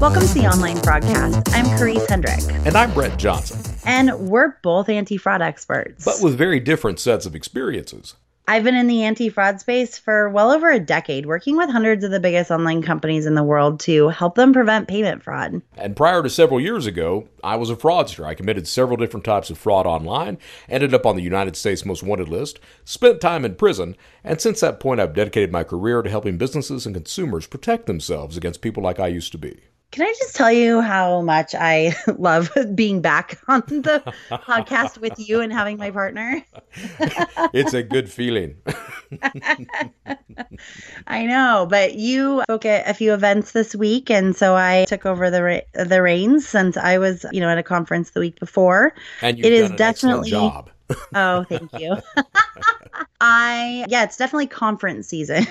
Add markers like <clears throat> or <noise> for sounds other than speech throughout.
Welcome to the Online FraudCast. I'm Karisse Hendrick. And I'm Brett Johnson. And we're both anti fraud experts. But with very different sets of experiences. I've been in the anti fraud space for well over a decade, working with hundreds of the biggest online companies in the world to help them prevent payment fraud. And prior to several years ago, I was a fraudster. I committed several different types of fraud online, ended up on the United States Most Wanted list, spent time in prison, and since that point, I've dedicated my career to helping businesses and consumers protect themselves against people like I used to be. Can I just tell you how much I <laughs> love <laughs> being back on the podcast with you and having my partner? <laughs> it's a good feeling. I know, but you spoke at a few events this week, and so I took over the the reins since I was, you know, at a conference the week before. And it is definitely job. oh, thank you. I yeah, it's definitely conference season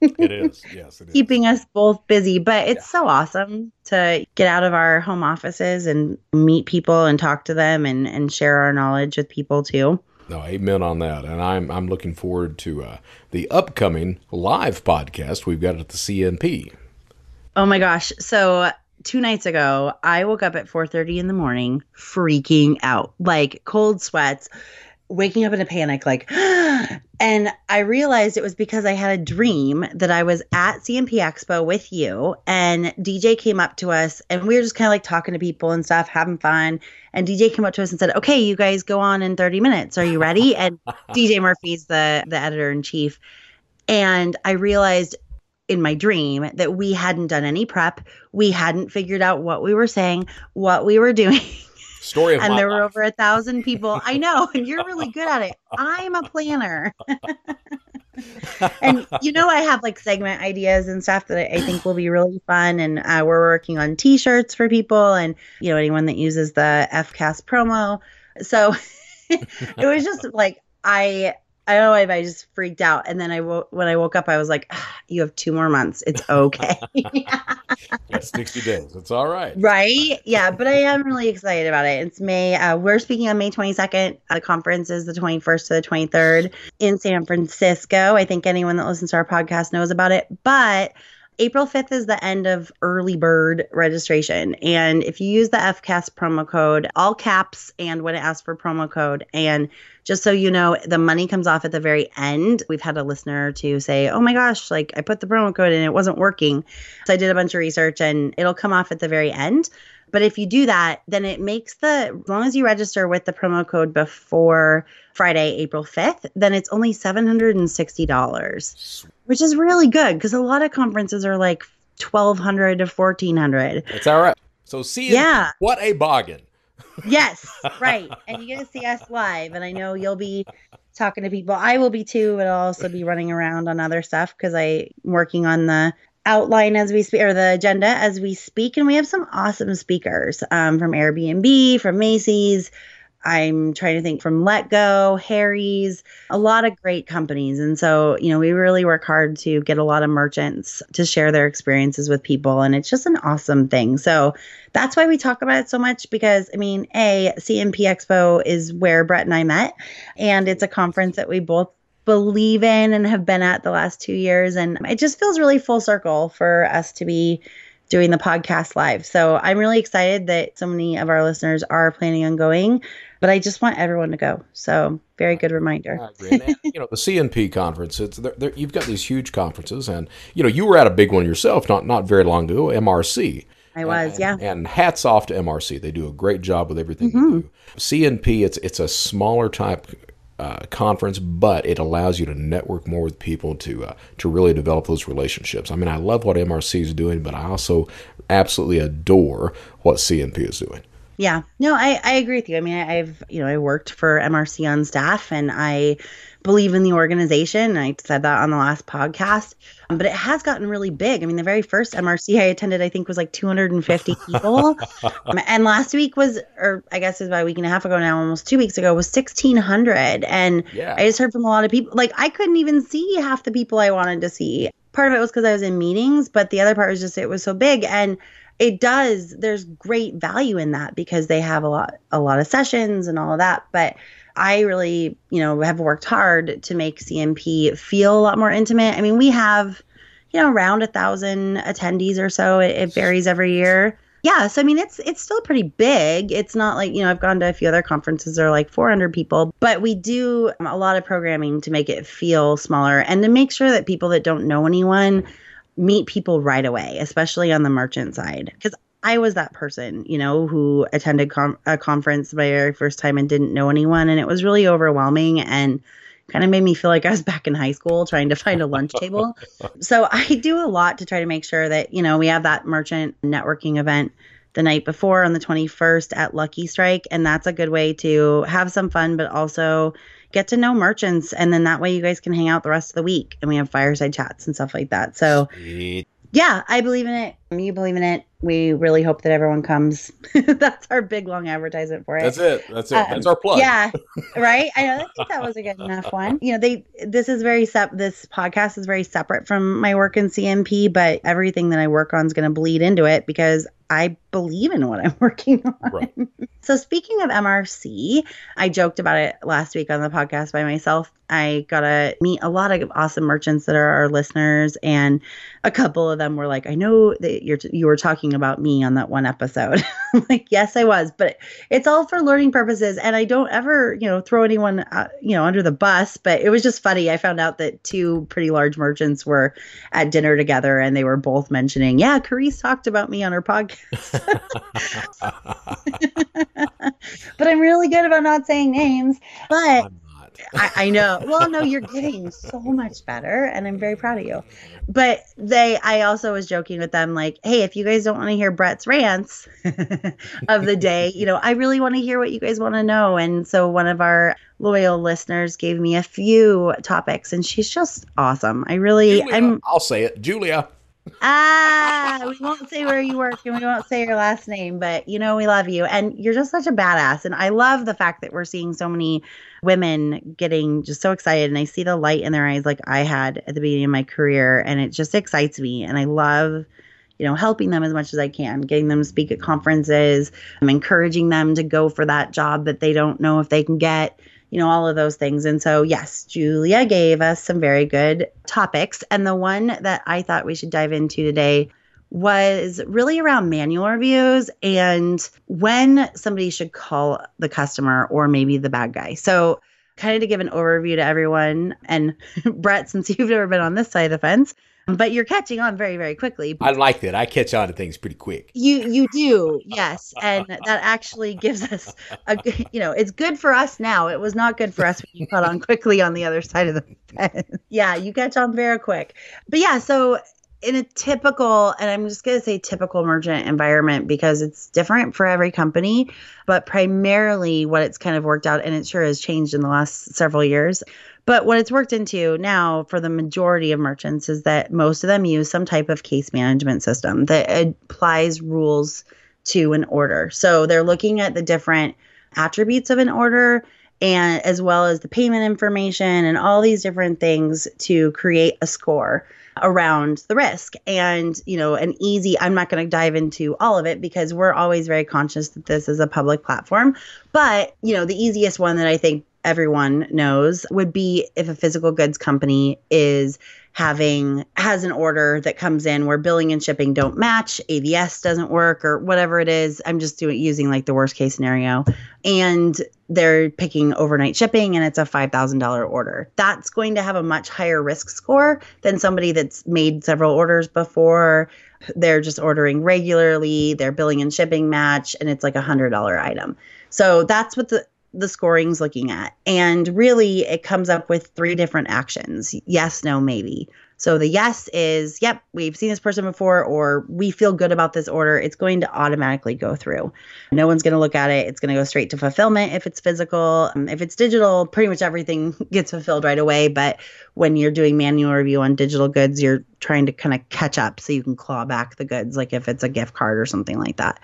it is. Yes, it Keeping us both busy, but it's yeah. so awesome to get out of our home offices and meet people and talk to them and, and share our knowledge with people too. No, amen on that. And I'm I'm looking forward to uh, the upcoming live podcast we've got at the CNP. Oh my gosh! So two nights ago, I woke up at 4:30 in the morning, freaking out, like cold sweats waking up in a panic like <gasps> and i realized it was because i had a dream that i was at cnp expo with you and dj came up to us and we were just kind of like talking to people and stuff having fun and dj came up to us and said okay you guys go on in 30 minutes. Are you ready? <laughs> And dj murphy's the the editor in chief and i realized in my dream that we hadn't done any prep. We hadn't figured out what we were saying what we were doing <laughs> Story of and there life. were over a thousand people. I <laughs> know, and you're really good at it. I'm a planner. and you know, I have like segment ideas and stuff that I, think will be really fun. And uh, we're working on T-shirts for people, and you know, anyone that uses the FCAST promo. So <laughs> it was just like I I don't know if I just freaked out. And then I wo- when I woke up, I was like, ah, "You have two more months. It's okay." <laughs> yeah, sixty days. It's all right. Right? Yeah, but I am really excited about it. It's May. Uh, we're speaking on May twenty second. The conference is the twenty first to the twenty third in San Francisco. I think anyone that listens to our podcast knows about it, but. April 5th is the end of early bird registration. And if you use the FCAST promo code, all caps, and when it asks for promo code, and just so you know, the money comes off at the very end. We've had a listener to say, oh my gosh, like I put the promo code and it wasn't working. So I did a bunch of research and it'll come off at the very end. But if you do that, then it makes the, as long as you register with the promo code before Friday, April 5th, then it's only $760, which is really good because a lot of conferences are like 1200 to 1400 That's all right. So see, yeah, what a bargain yes, right. And you get to see us live. And I know you'll be talking to people. I will be too, but I'll also be running around on other stuff because I'm working on the outline as we speak or the agenda as we speak. And we have some awesome speakers um, from Airbnb, from Macy's, I'm trying to think from Letgo, Harry's, a lot of great companies. And so, you know, we really work hard to get a lot of merchants to share their experiences with people. And it's just an awesome thing. So that's why we talk about it so much because, I mean, A, CNP Expo is where Brett and I met. And it's a conference that we both believe in and have been at the last two years. And it just feels really full circle for us to be doing the podcast live. So I'm really excited that so many of our listeners are planning on going but I just want everyone to go. So very good reminder. and, you know, the CNP conference. It's they're, they're, you've got these huge conferences, and you know, you were at a big one yourself not not very long ago, MRC. I was, and, yeah. And hats off to MRC. They do a great job with everything mm-hmm. they do. CNP, it's it's a smaller type uh, conference, but it allows you to network more with people to uh, to really develop those relationships. I mean, I love what MRC is doing, but I also absolutely adore what CNP is doing. Yeah, no, I, I agree with you. I mean, I, I've, you know, I worked for MRC on staff and I believe in the organization. I said that on the last podcast, um, but it has gotten really big. I mean, the very first MRC I attended, I think, was like 250 <laughs> people. um, and last week was, or I guess it's about a week and a half ago now, almost two weeks ago, was 1,600. And yeah. I just heard from a lot of people, like, I couldn't even see half the people I wanted to see part of it was because I was in meetings, but the other part was just it was so big and it does there's great value in that because they have a lot a lot of sessions and all of that. But i really you know have worked hard to make cnp feel a lot more intimate. I mean we have you know around a thousand attendees or so. It, it varies every year. Yeah so i mean it's it's still pretty big. It's not like you know i've gone to a few other conferences that are like 400 people but we do a lot of programming to make it feel smaller and to make sure that people that don't know anyone meet people right away, especially on the merchant side. Because I was that person, you know, who attended com- a conference my very first time and didn't know anyone. And it was really overwhelming and kind of made me feel like I was <laughs> back in high school trying to find a lunch table. <laughs> So I do a lot to try to make sure that, you know, we have that merchant networking event the night before on the 21st at Lucky Strike. And that's a good way to have some fun, but also get to know merchants and then that way you guys can hang out the rest of the week and we have fireside chats and stuff like that. So Sweet. yeah i believe in it. You believe in it. We really hope that everyone comes. <laughs> That's our big long advertisement for it. That's it. That's it. Um, that's our plug. yeah <laughs> right? I know. I think that was a good enough one. You know they this is very sep this podcast is very separate from my work in cnp but everything that i work on is going to bleed into it because I believe in what I'm <laughs> working on. Right. So, speaking of MRC, I joked about it last week on the podcast by myself. I got to meet a lot of awesome merchants that are our listeners, and a couple of them were like, "I know that you're t- you were talking about me on that one episode." <laughs> Like, "Yes, I was," but it's all for learning purposes, and I don't ever, you know, throw anyone, uh, you know, under the bus. But it was just funny. I found out that two pretty large merchants were at dinner together, and they were both mentioning, "Yeah, Karisse talked about me on her podcast." <laughs> <laughs> but I'm really good about not saying names. But I, I, know. Well, no, you're getting so much better, and I'm very proud of you. But they, I also was joking with them, like, hey, if you guys don't want to hear Brett's rants <laughs> of the day, you know, I really want to hear what you guys want to know. And so one of our loyal listeners gave me a few topics, and she's just awesome. I really, Julia, I'm. I'll say it, Julia ah, we won't say where you work and we won't say your last name, but you know we love you. And you're just such a badass. And I love the fact that we're seeing so many women getting just so excited. And I see the light in their eyes like I had at the beginning of my career. And it just excites me. And I love you know helping them as much as I can, getting them to speak at conferences, I'm encouraging them to go for that job that they don't know if they can get you know, all of those things. And so, yes, Julia gave us some very good topics. And the one that I thought we should dive into today was really around manual reviews and when somebody should call the customer or maybe the bad guy. So, kind of to give an overview to everyone, and <laughs> Brett, since you've never been on this side of the fence, but you're catching on very very quickly. I like that. I catch on to things pretty quick. You you do. Yes. And that actually <laughs> gives us a you know it's good for us now. It was not good for us when you caught on quickly on the other side of the fence. <laughs> Yeah you catch on very quick. But yeah so in a typical and i'm just going to say typical merchant environment because it's different for every company but primarily what it's kind of worked out and it sure has changed in the last several years but what it's worked into now for the majority of merchants is that most of them use some type of case management system that applies rules to an order. So they're looking at the different attributes of an order and as well as the payment information and all these different things to create a score around the risk and you know an easy i'm not going to dive into all of it because we're always very conscious that this is a public platform but you know the easiest one that i think everyone knows would be if a physical goods company is having has an order that comes in where billing and shipping don't match, AVS doesn't work or whatever it is. I'm just doing using like the worst case scenario and they're picking overnight shipping and it's a $5,000 order. That's going to have a much higher risk score than somebody that's made several orders before. They're just ordering regularly, their billing and shipping match and it's like a $100 item. So that's what the the scoring's looking at. And really, it comes up with three different actions yes, no, maybe. So the yes is, yep, we've seen this person before, or we feel good about this order. It's going to automatically go through. No one's going to look at it. It's going to go straight to fulfillment if it's physical. Um, if it's digital, pretty much everything <laughs> gets fulfilled right away. But when you're doing manual review on digital goods, you're trying to kind of catch up so you can claw back the goods, like if it's a gift card or something like that.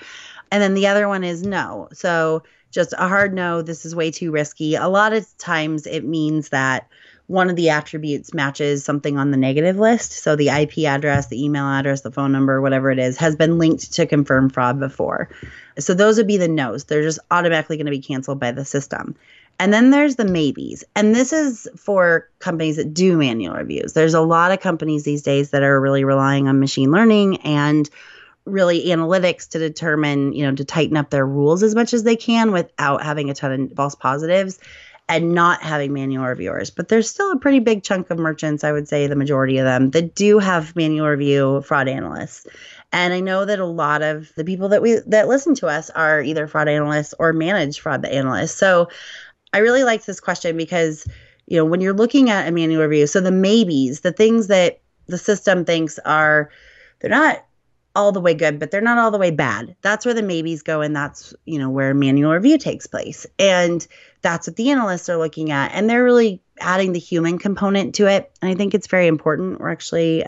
And then the other one is no. So just a hard no, this is way too risky. A lot of times it means that one of the attributes matches something on the negative list. So the IP address, the email address, the phone number, whatever it is, has been linked to confirm fraud before. So those would be the no's. They're just automatically going to be canceled by the system. And then there's the maybes. And this is for companies that do manual reviews. There's a lot of companies these days that are really relying on machine learning and really analytics to determine, you know, to tighten up their rules as much as they can without having a ton of false positives and not having manual reviewers. But there's still a pretty big chunk of merchants, I would say the majority of them, that do have manual review fraud analysts. And I know that a lot of the people that we that listen to us are either fraud analysts or manage fraud analysts. So I really like this question because you know when you're looking at a manual review, so the maybes, the things that the system thinks are they're not all the way good, but they're not all the way bad. That's where the maybes go, and that's you know where manual review takes place, and that's what the analysts are looking at, and they're really adding the human component to it. And I think it's very important. We're actually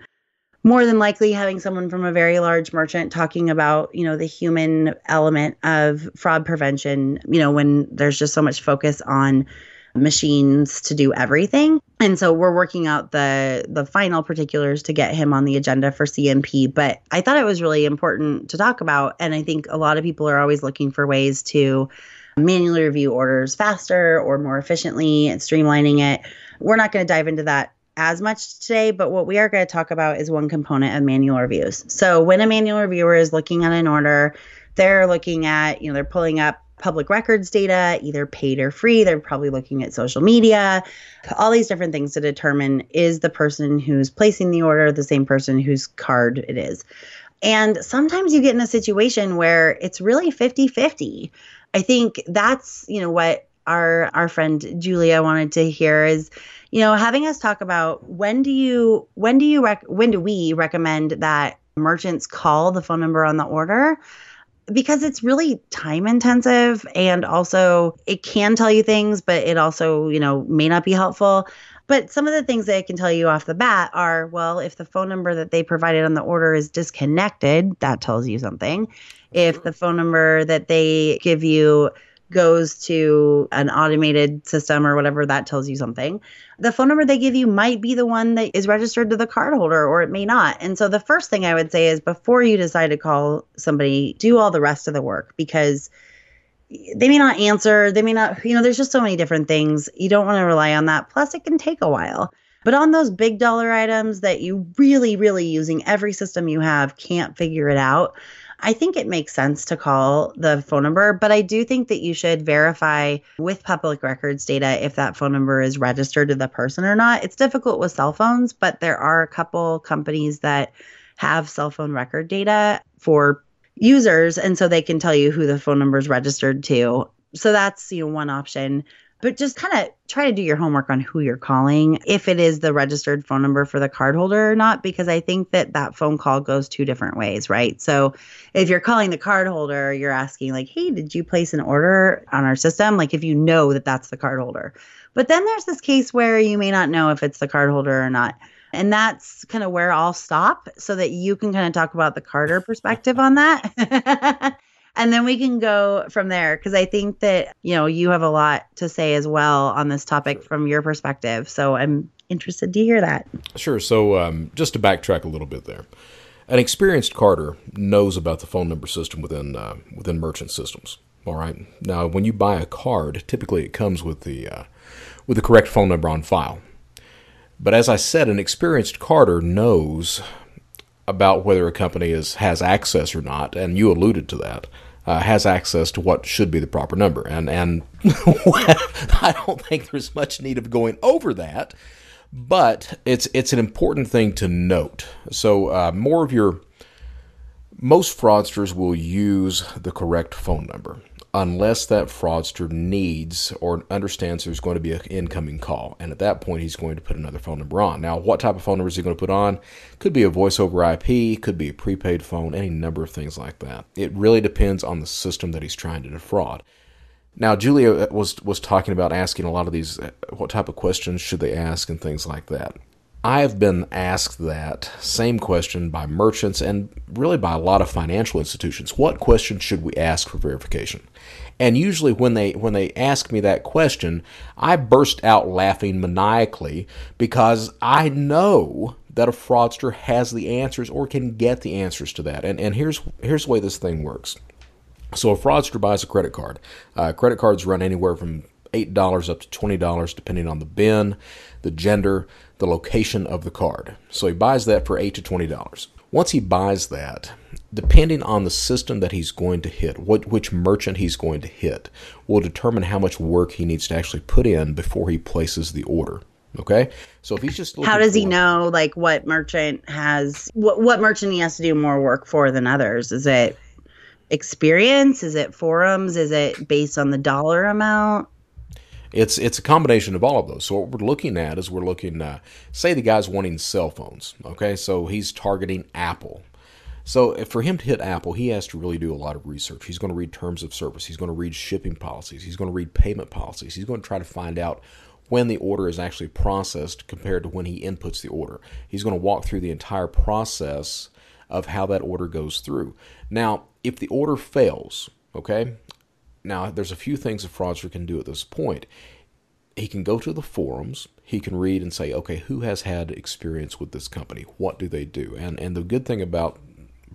more than likely having someone from a very large merchant talking about you know the human element of fraud prevention. You know when there's just so much focus on machines to do everything. And so we're working out the the final particulars to get him on the agenda for CNP, but I thought it was really important to talk about and I think a lot of people are always looking for ways to manually review orders faster or more efficiently and streamlining it. We're not going to dive into that as much today, but what we are going to talk about is one component of manual reviews. So when a manual reviewer is looking at an order, they're looking at, you know, they're pulling up public records data, either paid or free. They're probably looking at social media, all these different things to determine is the person who's placing the order the same person whose card it is. And sometimes you get in a situation where it's really 50 50. I think that's, you know, what our our friend Julia wanted to hear is you know having us talk about when do you when do you rec- when do we recommend that merchants call the phone number on the order because it's really time intensive and also it can tell you things but it also you know may not be helpful. But some of the things that it can tell you off the bat are well if the phone number that they provided on the order is disconnected that tells you something. If the phone number that they give you goes to an automated system or whatever, that tells you something. The phone number they give you might be the one that is registered to the cardholder or it may not. And so the first thing I would say is before you decide to call somebody, do all the rest of the work because they may not answer. They may not, you know, there's just so many different things. You don't want to rely on that. Plus, it can take a while. But on those big dollar items that you really, really using every system you have can't figure it out, I think it makes sense to call the phone number, but I do think that you should verify with public records data if that phone number is registered to the person or not. It's difficult with cell phones, but there are a couple companies that have cell phone record data for users and so they can tell you who the phone number is registered to. So that's, you know, one option but just kind of try to do your homework on who you're calling if it is the registered phone number for the cardholder or not because i think that that phone call goes two different ways right? So if you're calling the cardholder you're asking like hey did you place an order on our system? Like if you know that that's the cardholder but then there's this case where you may not know if it's the cardholder or not. And that's kind of where I'll stop so that you can kind of talk about the carder perspective on that. <laughs> and then we can go from there because I think that you know you have a lot to say as well on this topic from your perspective. So I'm interested to hear that. Sure. So um, just to backtrack a little bit there, an experienced carder knows about the phone number system within uh, within merchant systems. All right. Now, when you buy a card, typically it comes with the uh, with the correct phone number on file. But as I said, an experienced carder knows about whether a company is has access or not, and you alluded to that uh, has access to what should be the proper number. And and <laughs> I don't think there's much need of going over that, but it's it's an important thing to note. So uh, more of your most fraudsters will use the correct phone number unless that fraudster needs or understands there's going to be an incoming call. And at that point, he's going to put another phone number on. Now, what type of phone number is he going to put on? Could be a voice over IP, could be a prepaid phone, any number of things like that. It really depends on the system that he's trying to defraud. Now, Julia uh, was was talking about asking a lot of these. Uh, what type of questions should they ask and things like that. I have been asked that same question by merchants and really by a lot of financial institutions. What question should we ask for verification? And usually when they when they ask me that question, I burst out laughing maniacally because I know that a fraudster has the answers or can get the answers to that. And and here's here's the way this thing works. So a fraudster buys a credit card. Uh, credit cards run anywhere from eight dollars up to twenty dollars, depending on the bin, the gender, the location of the card. So he buys that for 8 to $20. Once he buys that, depending on the system that he's going to hit, what which merchant he's going to hit, will determine how much work he needs to actually put in before he places the order. Okay, so if he's just how does he know like what merchant has what what merchant he has to do more work for than others? Is it experience? Is it forums? Is it based on the dollar amount? It's it's a combination of all of those. So what we're looking at is we're looking, uh, say the guy's wanting cell phones. Okay, so he's targeting Apple. So for him to hit Apple, he has to really do a lot of research. He's going to read terms of service. He's going to read shipping policies. He's going to read payment policies. He's going to try to find out when the order is actually processed compared to when he inputs the order. He's going to walk through the entire process of how that order goes through. Now, if the order fails, okay, now, there's a few things a fraudster can do at this point. He can go to the forums. He can read and say, okay, who has had experience with this company? What do they do? And and the good thing about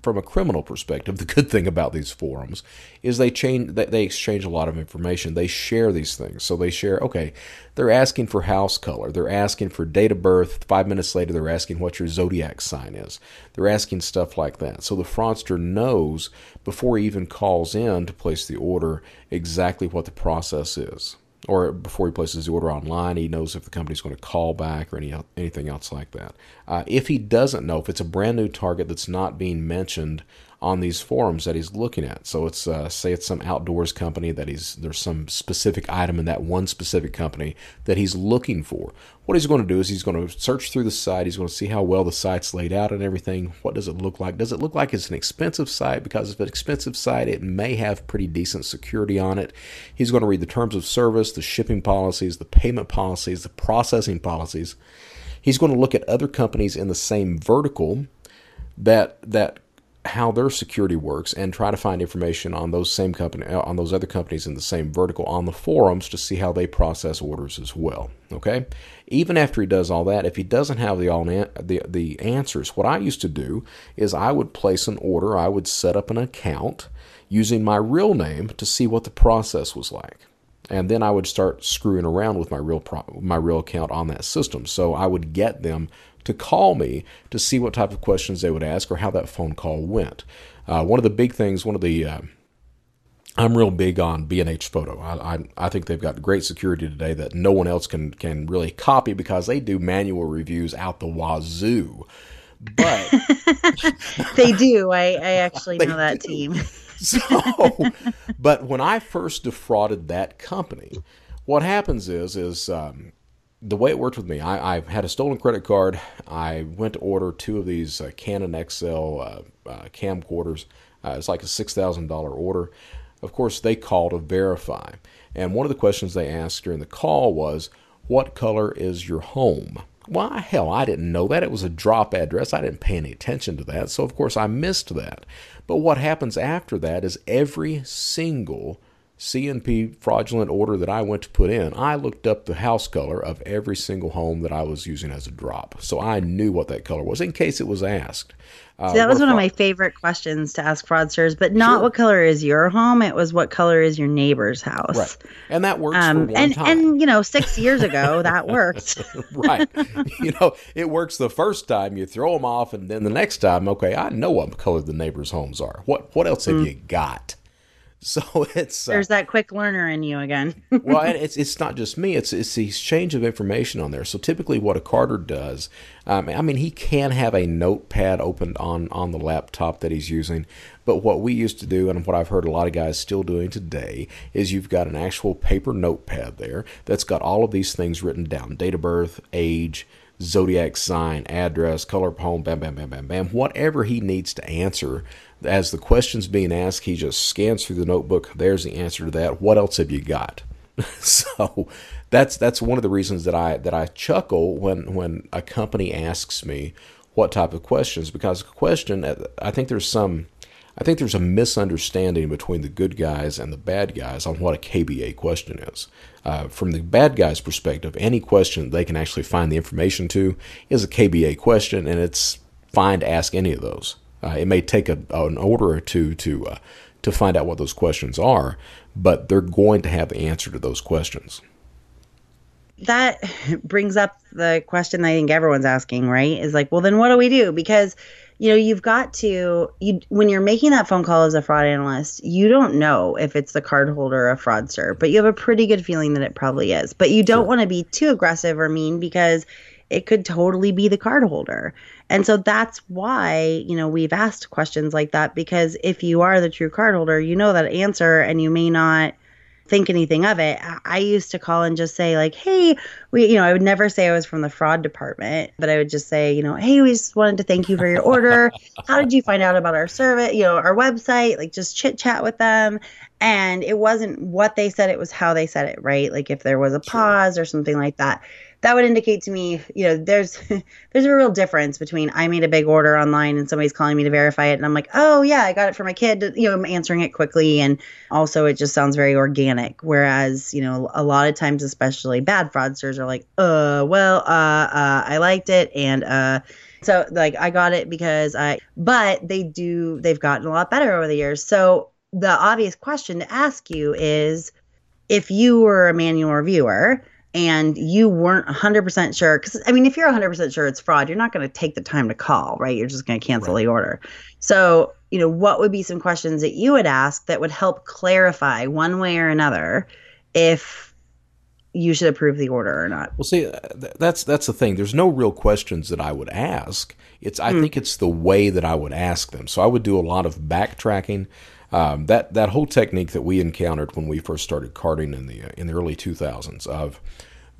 from a criminal perspective, the good thing about these forums is they change they exchange a lot of information. They share these things. So they share, okay, they're asking for house color. They're asking for date of birth. Five minutes later, they're asking what your zodiac sign is. They're asking stuff like that. So the fraudster knows before he even calls in to place the order exactly what the process is or before he places the order online, he knows if the company's going to call back or any anything else like that. Uh, if he doesn't know, if it's a brand new target that's not being mentioned on these forums that he's looking at. So it's uh, say it's some outdoors company that he's there's some specific item in that one specific company that he's looking for. What he's going to do is he's going to search through the site. He's going to see how well the site's laid out and everything. What does it look like? Does it look like it's an expensive site? Because if it's an expensive site, it may have pretty decent security on it. He's going to read the terms of service, the shipping policies, the payment policies, the processing policies. He's going to look at other companies in the same vertical that that how their security works and try to find information on those same company uh, on those other companies in the same vertical on the forums to see how they process orders as well okay? Even after he does all that if he doesn't have the all the the answers what I used to do is I would place an order I would set up an account using my real name to see what the process was like. And then I would start screwing around with my real pro- my real account on that system. So I would get them to call me to see what type of questions they would ask or how that phone call went. Uh, one of the big things, one of the uh, I'm real big on B&H Photo. I, I, I think they've got great security today that no one else can can really copy because they do manual reviews out the wazoo. But <laughs> they do. I, I actually know that do. team. <laughs> so, but when I first defrauded that company, what happens is is um, the way it worked with me, I, I, had a stolen credit card. I went to order two of these uh, Canon XL uh, uh, camcorders. Uh, it's like a $6,000 order. Of course, they call to verify. And one of the questions they asked during the call was, What color is your home? Why, hell, I didn't know that. It was a drop address. I didn't pay any attention to that. So, of course, I missed that. But what happens after that is every single CNP fraudulent order that I went to put in, I looked up the house color of every single home that I was using as a drop. So I knew what that color was in case it was asked. Uh, that was one of my favorite questions to ask fraudsters, but not sure. what color is your home. It was what color is your neighbor's house. Right. And that works um, and, time. And, you know, six years ago, <laughs> that worked. <laughs> right. You know, it works the first time you throw them off, and then the next time, okay, I know what color the neighbor's homes are. What, what else have mm. you got? <laughs> So it's uh, there's that quick learner in you again. <laughs> well, and it's it's not just me; it's it's the exchange of information on there. So typically, what a carder does, um, I mean, he can have a notepad opened on on the laptop that he's using, but what we used to do, and what I've heard a lot of guys still doing today, is you've got an actual paper notepad there that's got all of these things written down: date of birth, age, zodiac sign, address, color of home, bam, bam, bam, bam, bam, whatever he needs to answer as the question's being asked, he just scans through the notebook. There's the answer to that. What else have you got? <laughs> so that's that's one of the reasons that I that I chuckle when when a company asks me what type of questions because a question uh, I think there's some I think there's a misunderstanding between the good guys and the bad guys on what a KBA question is. Uh, from the bad guys' perspective, any question they can actually find the information to is a KBA question, and it's fine to ask any of those. Uh, it may take a, an order or two to uh, to find out what those questions are, but they're going to have the answer to those questions. That brings up the question I think everyone's asking, right? Is like, well, then what do we do? Because you know, you've got to you when you're making that phone call as a fraud analyst, you don't know if it's the card holder or a fraudster, but you have a pretty good feeling that it probably is. But you don't sure. want to be too aggressive or mean because it could totally be the card holder. And so that's why, you know, we've asked questions like that because if you are the true card holder, you know that answer and you may not think anything of it. I used to call and just say like, "Hey, we," you know, I would never say I was from the fraud department, but I would just say, you know, "Hey, we just wanted to thank you for your order. How did you find out about our service? You know, our website? Like, just chit chat with them." And it wasn't what they said; it was how they said it, right? Like if there was a pause or something like that that would indicate to me, you know, there's <laughs> there's a real difference between I made a big order online and somebody's calling me to verify it, and I'm like, oh yeah, I got it for my kid. You know, I'm answering it quickly, and also it just sounds very organic. Whereas, you know, a lot of times, especially bad fraudsters are like, uh, well, uh, uh, I liked it, and uh. So like I got it because I but they do they've gotten a lot better over the years. So the obvious question to ask you is if you were a manual reviewer and you weren't 100% sure because i mean if you're 100% sure it's fraud you're not going to take the time to call right? You're just going to cancel right. the order. So you know what would be some questions that you would ask that would help clarify one way or another if you should approve the order or not? Well see uh, that's that's the thing. There's no real questions that i would ask. It's i mm. think it's the way that i would ask them. So i would do a lot of backtracking um, that that whole technique that we encountered when we first started carding in the in the early 2000s of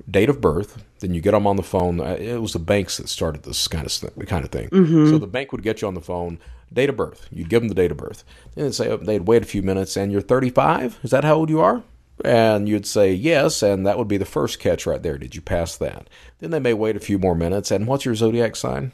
date of birth, then you get them on the phone. Uh, it was the banks that started this kind of kind of thing. Mm-hmm. So the bank would get you on the phone, date of birth. You'd give them the date of birth, and they'd say oh, they'd wait a few minutes, and you're 35. Is that how old you are? And you'd say yes, and that would be the first catch right there. Did you pass that? Then they may wait a few more minutes, and what's your zodiac sign?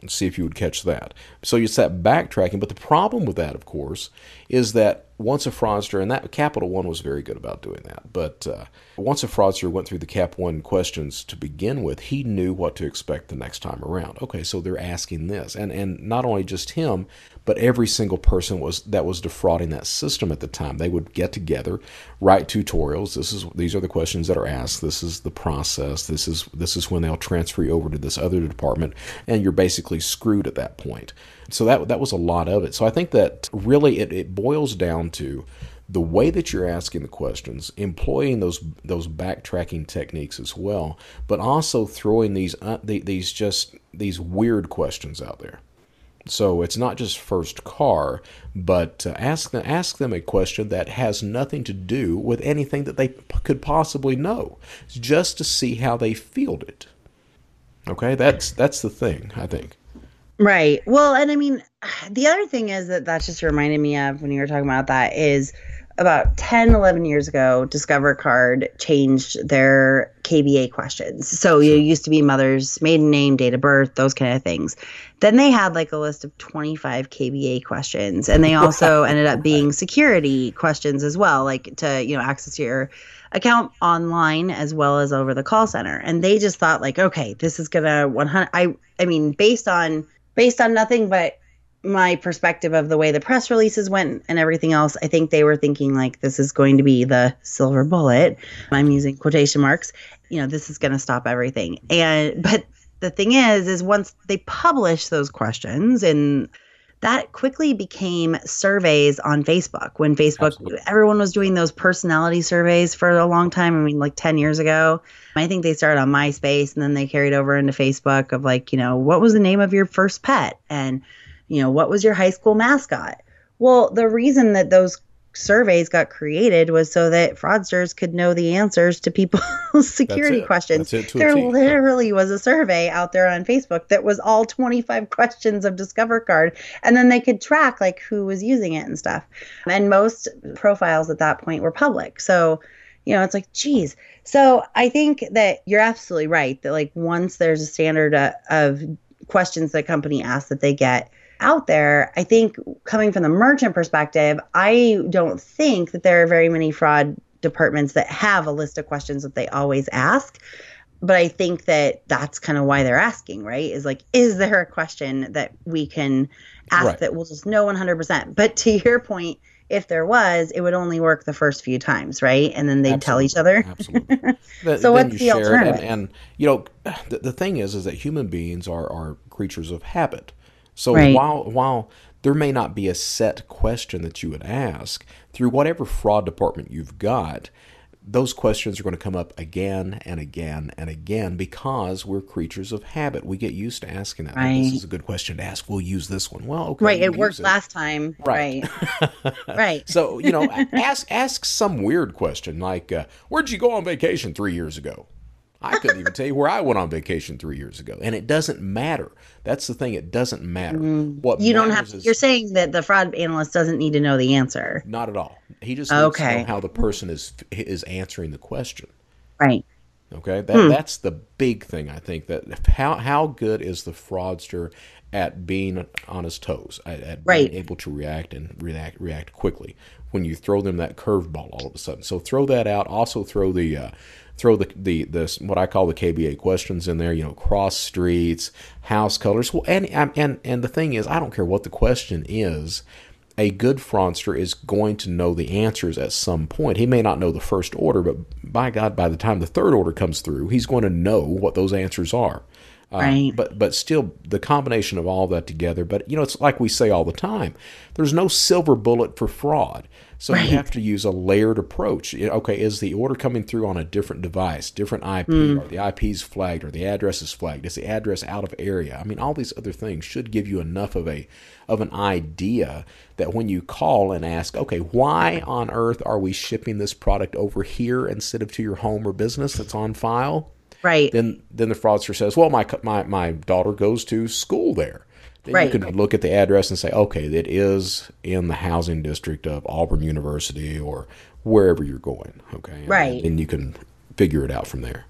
And see if you would catch that. So you start backtracking. But the problem with that, of course, is that once a fraudster, and that Capital One was very good about doing that, but uh, once a fraudster went through the Cap One questions to begin with, he knew what to expect the next time around. Okay, so they're asking this, and and not only just him, but every single person was that was defrauding that system at the time. They would get together, write tutorials. This is these are the questions that are asked. This is the process. This is this is when they'll transfer you over to this other department, and you're basically screwed at that point. So that that was a lot of it. So I think that really it, it boils down to the way that you're asking the questions, employing those those backtracking techniques as well, but also throwing these uh, these just these weird questions out there. So it's not just first car, but uh, ask them ask them a question that has nothing to do with anything that they p- could possibly know, just to see how they field it. Okay, that's that's the thing I think. Right. Well, and I mean, the other thing is that that just reminded me of when you were talking about that is about 10, 11 years ago, Discover Card changed their KBA questions. So it used to be mother's maiden name, date of birth, those kind of things. Then they had like a list of 25 KBA questions. And they also ended up being security questions as well, like to, you know, access your account online as well as over the call center. And they just thought like, okay, this is gonna 100. I, I mean, based on, based on nothing but my perspective of the way the press releases went and everything else, I think they were thinking like this is going to be the silver bullet. I'm using quotation marks. You know, this is going to stop everything. And <laughs> but the thing is is once they published those questions and that quickly became surveys on Facebook when Facebook Absolutely. everyone was doing those personality surveys for a long time. I mean like 10 years ago. I think they started on MySpace and then they carried over into Facebook of like, you know, what was the name of your first pet and you know, what was your high school mascot? Well, the reason that those surveys got created was so that fraudsters could know the answers to people's <laughs> security questions. there literally was a survey out there on Facebook that was all 25 <laughs> questions of Discover Card, and then they could track like who was using it and stuff. And most profiles at that point were public. So You know, it's like, geez. So I think that you're absolutely right that like once there's a standard uh, of questions that a company asks that they get out there, I think coming from the merchant perspective, I don't think that there are very many fraud departments that have a list of questions that they always ask. But I think that that's kind of why they're asking, right? Is like, is there a question that we can ask right. that we'll just know 100%? But to your point, if there was, it would only work the first few times, right? And then they'd Absolutely. tell each other. Absolutely. <laughs> so what's the alternative? And, and, you know, the, the thing is, is that human beings are, are creatures of habit. So right. while while there may not be a set question that you would ask through whatever fraud department you've got, those questions are going to come up again and again and again because we're creatures of habit. We get used to asking that. Right. This is a good question to ask. We'll use this one. Well, okay. Right. It worked it. last time. Right. Right. <laughs> right. So, you know, ask ask some weird question like, uh, where'd you go on vacation three years ago? I couldn't even tell you where I went on vacation three years ago, and it doesn't matter. That's the thing; it doesn't matter. Mm, what you don't have. Is, you're saying that the fraud analyst doesn't need to know the answer. Not at all. He just needs okay. how the person is is answering the question. Right. Okay. That hmm. that's the big thing. I think that how how good is the fraudster at being on his toes, at, at right. being able to react and react react quickly when you throw them that curveball all of a sudden. So throw that out. Also throw the uh, throw the the this what I call the KBA questions in there. You know, cross streets, house colors. Well, and and and the thing is, I don't care what the question is. A good fraudster is going to know the answers at some point. He may not know the first order, but by God, by the time the third order comes through, he's going to know what those answers are. Uh, right. But but still, the combination of all that together. But you know, it's like we say all the time. There's no silver bullet for fraud. So right. you have to use a layered approach. Okay, is the order coming through on a different device, different IP? Mm. Are the IPs flagged? Or the address is flagged? Is the address out of area? I mean, all these other things should give you enough of a of an idea that when you call and ask, okay, why on earth are we shipping this product over here instead of to your home or business that's on file? Right. Then then the fraudster says, well, my my my daughter goes to school there. Then right. you can look at the address and say, okay, it is in the housing district of Auburn University or wherever you're going. Okay. Right. And you can figure it out from there.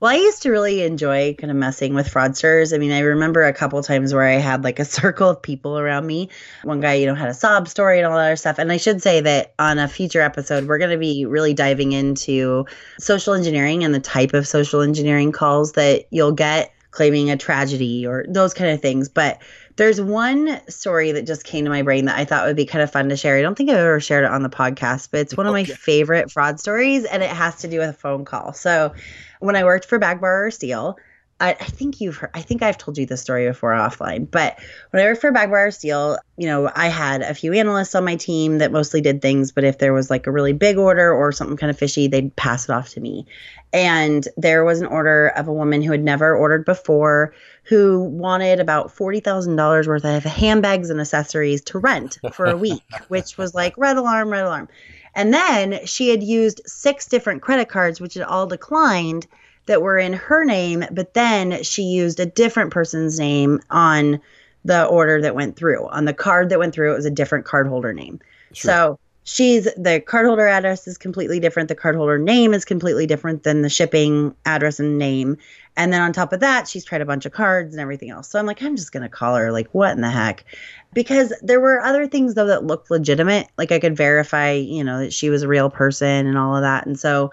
Well, I used to really enjoy kind of messing with fraudsters. I mean, I remember a couple times where I had like a <laughs> circle of people around me. One guy, you know, had a sob story and all that other stuff. And I should say that on a future episode, we're going to be really diving into social engineering and the type of social engineering calls that you'll get claiming a tragedy or those kind of things. But there's one story that just came to my brain that I thought would be kind of fun to share. I don't think I've ever shared it on the podcast, but it's one of my favorite fraud stories, and it has to do with a phone call. So, when I worked for Bag Bagbar Steel, I, I, think you've heard, I think I've told you this story before offline, but when I worked for Bag Borrow or Steal, you know, I had a few analysts on my team that mostly did things, but if there was like a really big order or something kind of fishy, they'd pass it off to me. And there was an order of a woman who had never ordered before who wanted about $40,000 worth of handbags and accessories to rent for a week, <laughs> which was like red alarm, red alarm. And then she had used six different credit cards, which had all declined that were in her name, but then she used a different person's name on the order that went through. On the card that went through, it was a different cardholder name. Sure. So she's the cardholder address is completely different. The cardholder name is completely different than the shipping address and name. And then on top of that, she's tried a bunch of cards and everything else. So I'm like, I'm just going to call her. Like, what in the heck? Because there were other things, though, that looked legitimate. Like, I could verify, you know, that she was a real person and all of that. And so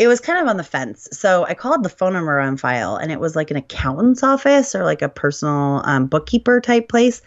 it was kind of on the fence. So I called the phone number on file and it was like an accountant's office or like a personal um, bookkeeper type place.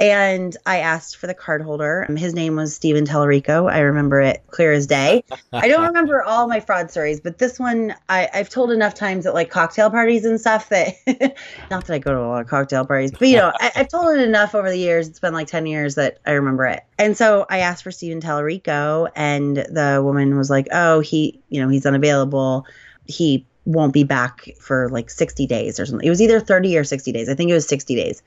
And I asked for the card holder. Um, his name was Steven Tallarico. I remember it clear as day. I don't <laughs> remember all my fraud stories, but this one I, have told enough times at like cocktail parties and stuff that <laughs> not that I go to a lot of cocktail parties, but you know, I, have told it enough over the years. It's been like 10 years that I remember it. And so I asked for Steven Tallarico, and the woman was like, Oh, he, you know, he's unavailable. He won't be back for like 60 days or something. It was either 30 or 60 days. I think it was 60 days.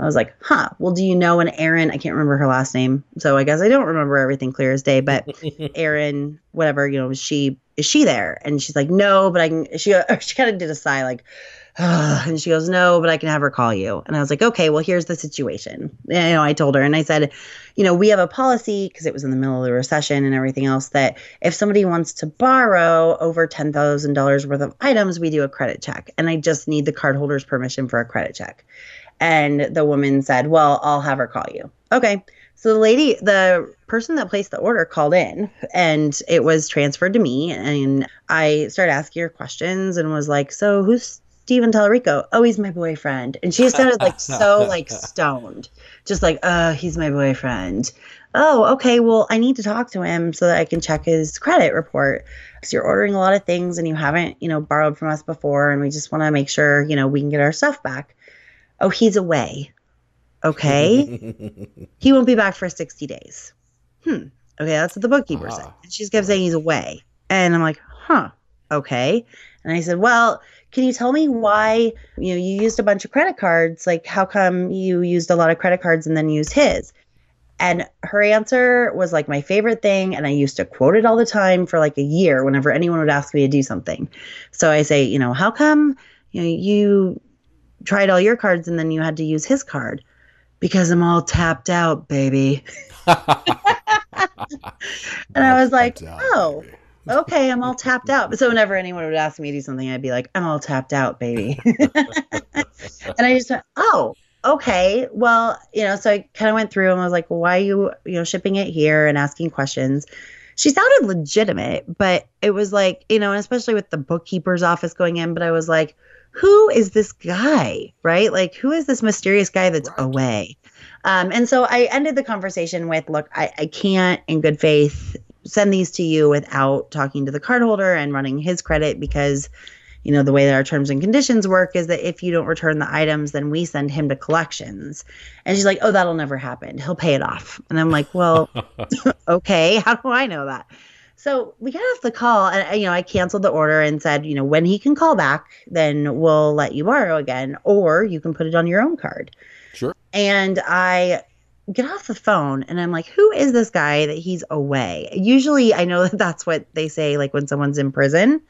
I was like, huh, well, do you know an Erin? I can't remember her last name. So I guess I don't remember everything clear as day, but <laughs> Erin, whatever, you know, is she, is she there? And she's like, no, but I can, she, <laughs> she kind of did a sigh like, and she goes, No, but I can have her call you. And I was like, Okay, well, here's the situation. You know, I told her and I said, You know, we have a policy because it was in the middle of the recession and everything else that if somebody wants to borrow over $10,000 worth of items, we do a credit check. And I just need the cardholder's permission for a credit check. And the woman said, Well, I'll have her call you. Okay. So the lady, the person that placed the order called in and it was transferred to me. And I started asking her questions and was like, So who's Steven Tallarico? Oh, he's my boyfriend. And she sounded like <laughs> so like stoned, just like, uh, he's my boyfriend. Oh, okay. Well, I need to talk to him so that I can check his credit report. Because you're ordering a lot of things and you haven't, you know, borrowed from us before. And we just want to make sure, you know, we can get our stuff back. Oh, he's away. Okay. <laughs> he won't be back for 60 days. Hmm. Okay, that's what the bookkeeper Ah. said. And she just kept saying he's away. And I'm like, huh, okay. And I said, well, can you tell me why you know you used a bunch of credit cards? Like, how come you used a lot of credit cards and then used his? And her answer was like my favorite thing. And I used to quote it all the time for like a year whenever anyone would ask me to do something. So I say, you know, how come you know you tried all your cards and then you had to use his card? Because I'm all tapped out, baby. <laughs> And I was like, out, oh, okay, I'm all tapped out. So whenever anyone would ask me to do something, I'd be like, I'm all tapped out, baby. <laughs> and I just went, oh, okay. Well, you know, so I kind of went through and I was like, well, why are you, you know, shipping it here and asking questions? She sounded legitimate, but it was like, you know, and especially with the bookkeeper's office going in, but I was like, who is this guy? Right? Like, who is this mysterious guy that's Right. away? Um, and so I ended the conversation with, look, I, I can't in good faith send these to you without talking to the cardholder and running his credit because you know the way that our terms and conditions work is that if you don't return the items then we send him to collections and she's like oh that'll never happen he'll pay it off and i'm like well <laughs> <laughs> okay how do i know that so we got off the call and you know i canceled the order and said you know when he can call back then we'll let you borrow again or you can put it on your own card Sure. and I get off the phone and I'm like, who is this guy that he's away? Usually I know <laughs> that that's what they say, like when someone's in prison,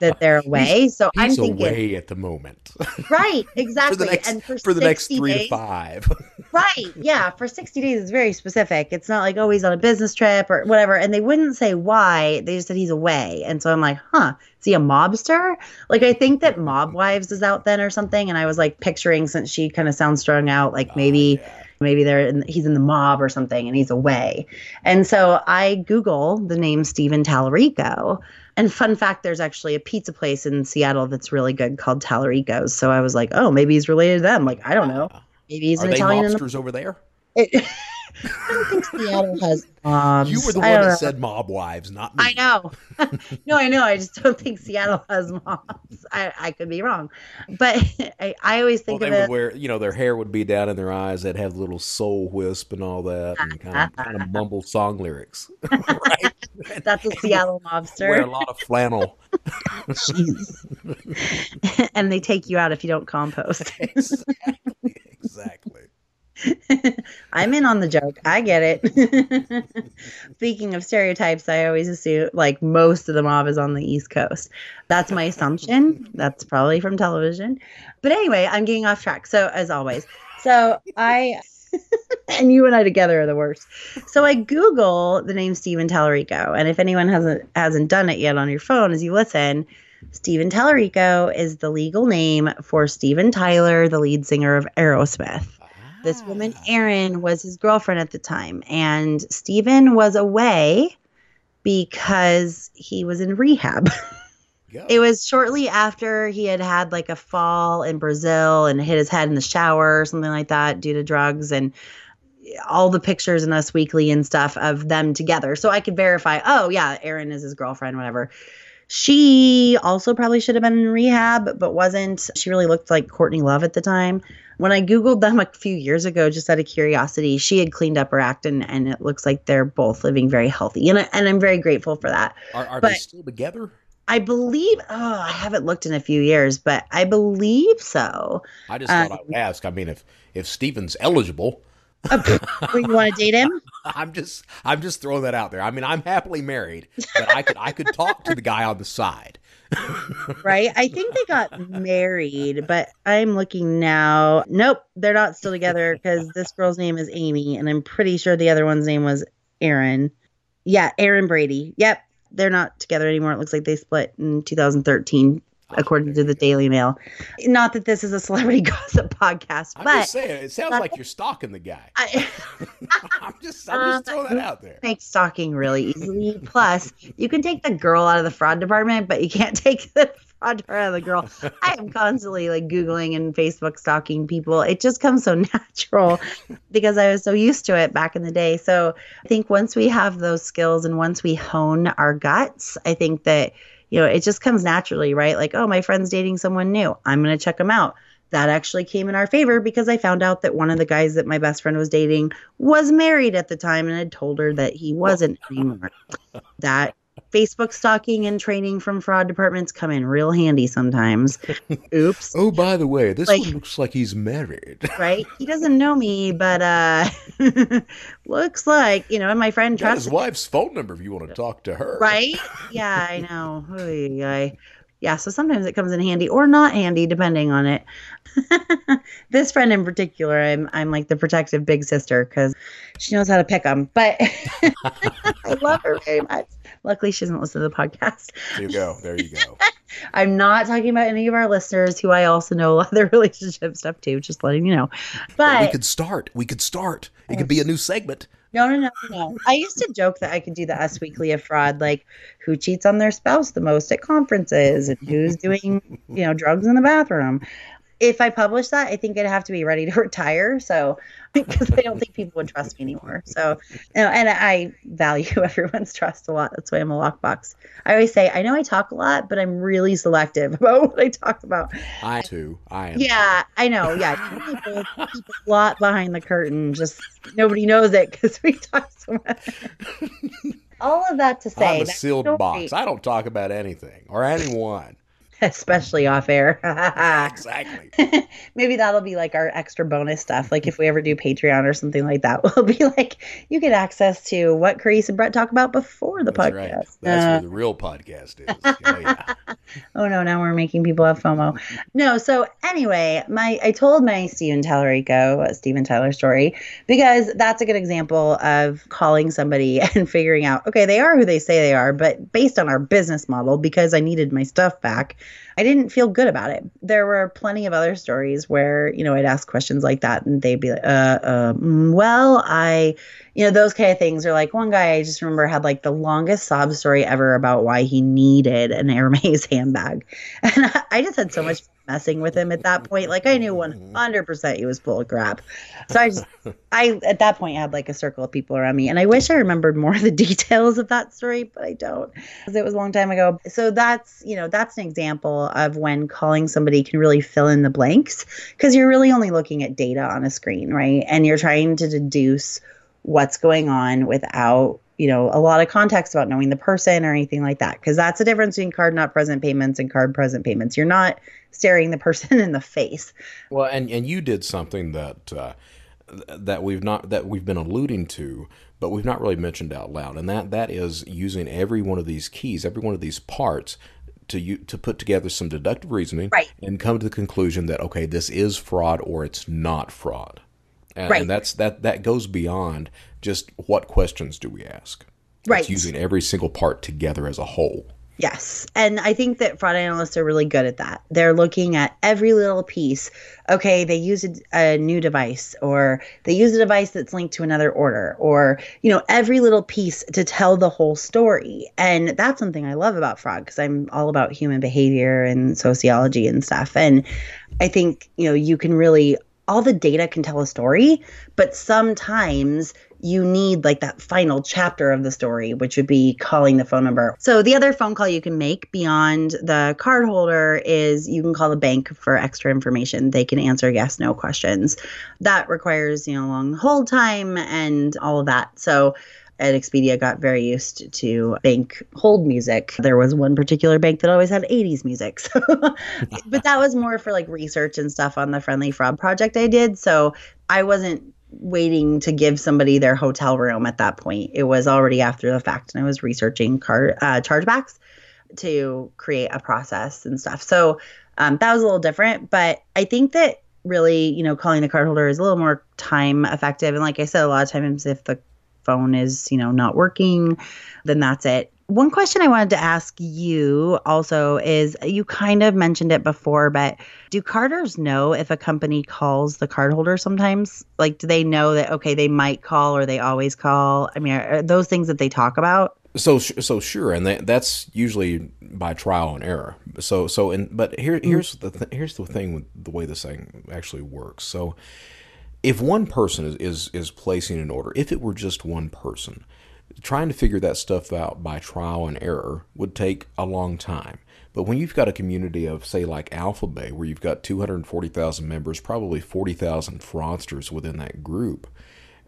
that they're <laughs> away. So I'm thinking, away at the moment <laughs> right, exactly. for the next and for, for the next three days, to five. Right. Yeah. For 60 days is very specific. It's not like, oh, he's on a business trip or whatever. And they wouldn't say why. They just said he's away. And so I'm like, huh, is he a mobster? Like, I think that Mob Wives is out then or something. And I was like picturing, since she kind of sounds strung out, like maybe. Oh, yeah. Maybe they're in, he's in the mob or something and he's away. And so I Google the name Steven Tallarico. And fun fact, there's actually a pizza place in Seattle that's really good called Tallarico's. So I was like, oh, maybe he's related to them. Like, I don't know. Maybe he's Are an they Italian in the mobsters over there? it, <laughs> I don't think Seattle has mobs. You were the I one that know. said mob wives, not me. I know. <laughs> no, I know. I just don't think Seattle has mobs. I, I could be wrong, but <laughs> I, I always Well, think they of would it. wear, you know, their hair would be down in their eyes. They'd have little soul wisp and all that, and kind of, kind of mumble song lyrics, <laughs> right? That's a Seattle mobster. Wear a lot of flannel. Jeez. and they take you out if you don't compost. exactly, exactly. I'm in on the joke. I get it. <laughs> Speaking of stereotypes, I always assume like most of the mob is on the East Coast. That's my assumption. That's probably from television. But anyway, I'm getting off track. So, as always, so I. <laughs> and you and I together are the worst. So I Google the name Steven Tallarico, and if anyone hasn't hasn't done it yet on your phone as you listen, Steven Tallarico is the legal name for Steven Tyler, the lead singer of Aerosmith. This woman, Ah. Erin, was his girlfriend at the time, and Steven was away because he was in rehab. <laughs> Go. it was shortly after he had had like a fall in Brazil and hit his head in the shower or something like that due to drugs and all the pictures in Us Weekly and stuff of them together. So I could verify, oh, yeah, Erin is his girlfriend, whatever. She also probably should have been in rehab, but wasn't. She really looked like Courtney Love at the time. When I Googled them a few years ago, just out of curiosity, she had cleaned up her act and, and it looks like they're both living very healthy. And, I, and I'm very grateful for that. Are, are they still together? I believe, oh, I haven't looked in a few years, but I believe so. I just thought um, I would ask. I mean, if if Steven's eligible, <laughs> Oh, Wait, you want to date him? I'm just I'm just throwing that out there. I mean, I'm happily married, but I could I could talk to the guy on the side. <laughs> right? I think they got married, but I'm looking now. Nope, they're not still together because this girl's name is Amy, and I'm pretty sure the other one's name was Erin. Yeah, Erin Brady. Yep, they're not together anymore. It looks like they split in 2013 according to the Daily Mail. Not that this is a celebrity <laughs> gossip podcast, I'm but just saying, it sounds like you're stalking the guy. I, <laughs> <laughs> I'm just, I'm just uh, throwing that out there. make stalking really easily. Plus, you can take the girl out of the fraud department, but you can't take the fraud department out of the girl. I am constantly like Googling and Facebook stalking people. It just comes so natural because I was so used to it back in the day. So I think once we have those skills and once we hone our guts, I think that, you know, it just comes naturally, right? Like, oh, my friend's dating someone new. I'm going to check them out that actually came in our favor because I found out that one of the guys that my best friend was dating was married at the time and had told her that he wasn't anymore. <laughs> that Facebook stalking and training from fraud departments come in real handy sometimes. <laughs> Oops. Oh, by the way, this Like- one looks like he's married. <laughs> Right? He doesn't know me, but uh <laughs> looks like, you know, and my friend Got his wife's phone number if you want to talk to her. right? Yeah, I know. Oy, oy. Yeah, so sometimes it comes in handy or not handy depending on it. this friend in particular, I'm I'm like the protective big sister because she knows how to pick them. But I love her very much. Luckily, she doesn't listen to the podcast. There you go. There you go. <laughs> I'm not talking about any of our listeners who I also know a lot of their <laughs> relationship stuff too. Just letting you know. But we could start. We could start. It could be a new segment. No, no, no, no. I used to joke that I could do the Us Weekly of fraud, like who cheats on their spouse the most at conferences and who's doing, you know, drugs in the bathroom. If I publish that, I think I'd have to be ready to <laughs> retire. So, because I don't think people would trust me anymore. So, you know, and I value <laughs> everyone's trust a lot. That's why I'm a lockbox. I always say, I know I talk a lot, but I'm really selective <laughs> about what I talk about. I too. I am. Yeah, I know. Yeah, people a lot behind the curtain. Just nobody knows it because we talk so much. All of that to say, I'm a sealed box. I don't talk about anything or anyone. <laughs> especially off air. <laughs> exactly. <laughs> Maybe that'll be like our extra bonus stuff. Like if we ever do Patreon or something like that, we'll be like, you get access to what Karisse and Brett talk about before the That's podcast. right. That's Uh, where the real podcast is. Oh, yeah. oh no, now we're making people have FOMO. No, so anyway, my I told my Steven Tallarico, uh, Steven Tyler story because that's a good example of calling somebody and figuring out, okay, they are who they say they are, but based on our business model, because I needed my stuff back, I didn't feel good about it. There were plenty of other stories where, you know, I'd ask questions like that and they'd be like, uh, uh mm, well, I, you know, those kind of things are like one guy I just remember had like the longest sob story ever about why he needed an Hermes <laughs> handbag. And I, I just had so much messing with him at that point. Like I knew 100% mm-hmm. he was full of crap. So I just, I, at that point had like a circle of people around me. And I wish I remembered more of the <laughs> details of that story, but I don't because it was a long time ago. So that's, you know, that's an example of when calling somebody can really fill in the blanks because you're really only looking at data on a screen, right? And you're trying to deduce what's going on without you know a lot of context about knowing the person or anything like that because that's the difference between card not present payments and card present payments you're not staring the person <laughs> in the face Well, and and you did something that uh, that we've not that we've been alluding to, but we've not really mentioned out loud, and that that is using every one of these keys, every one of these parts. To, you, to put together some deductive reasoning Right. and come to the conclusion that okay this is fraud or it's not fraud and, Right. and that's that that goes beyond just what questions do we ask Right. it's using every single part together as a whole Yes. And I think that fraud analysts are really good at that. They're looking at every little piece. Okay, they use a, a new device or they use a device that's linked to another order or, you know, every little piece to tell the whole story. And that's something I love about fraud because I'm all about human behavior and sociology and stuff. And I think, you know, you can really all the data can tell a story, but sometimes you need like that final chapter of the story, which would be calling the phone number. So the other phone call you can make beyond the card holder is you can call the bank for extra information. They can answer yes, no questions. That requires, you know, long hold time and all of that. So at Expedia got very used to bank hold music. There was one particular bank that always had 80s music. <laughs> So but that was more for like research and stuff on the friendly fraud project I did. So I wasn't waiting to give somebody their hotel room at that point. It was already after the fact and I was researching card uh, chargebacks. to create a process and stuff. So um, that was a little different, but I think that really, you know, calling the cardholder is a little more time effective. And like I said, a lot of times if the phone is, you know, not working, then that's it. One question I wanted to ask you also is you kind of mentioned it before, but do carders know if a company calls the cardholder sometimes? Like, do they know that, okay, they might call or they always call? I mean, are those things that they talk about? So so sure, and that, that's usually by trial and error. So so and but here mm-hmm. here's the th- here's the thing with the way this thing actually works. So if one person is, is is placing an order, if it were just one person, trying to figure that stuff out by trial and error would take a long time. But when you've got a community of, say, like AlphaBay, where you've got 240,000 members, probably 40,000 fraudsters within that group,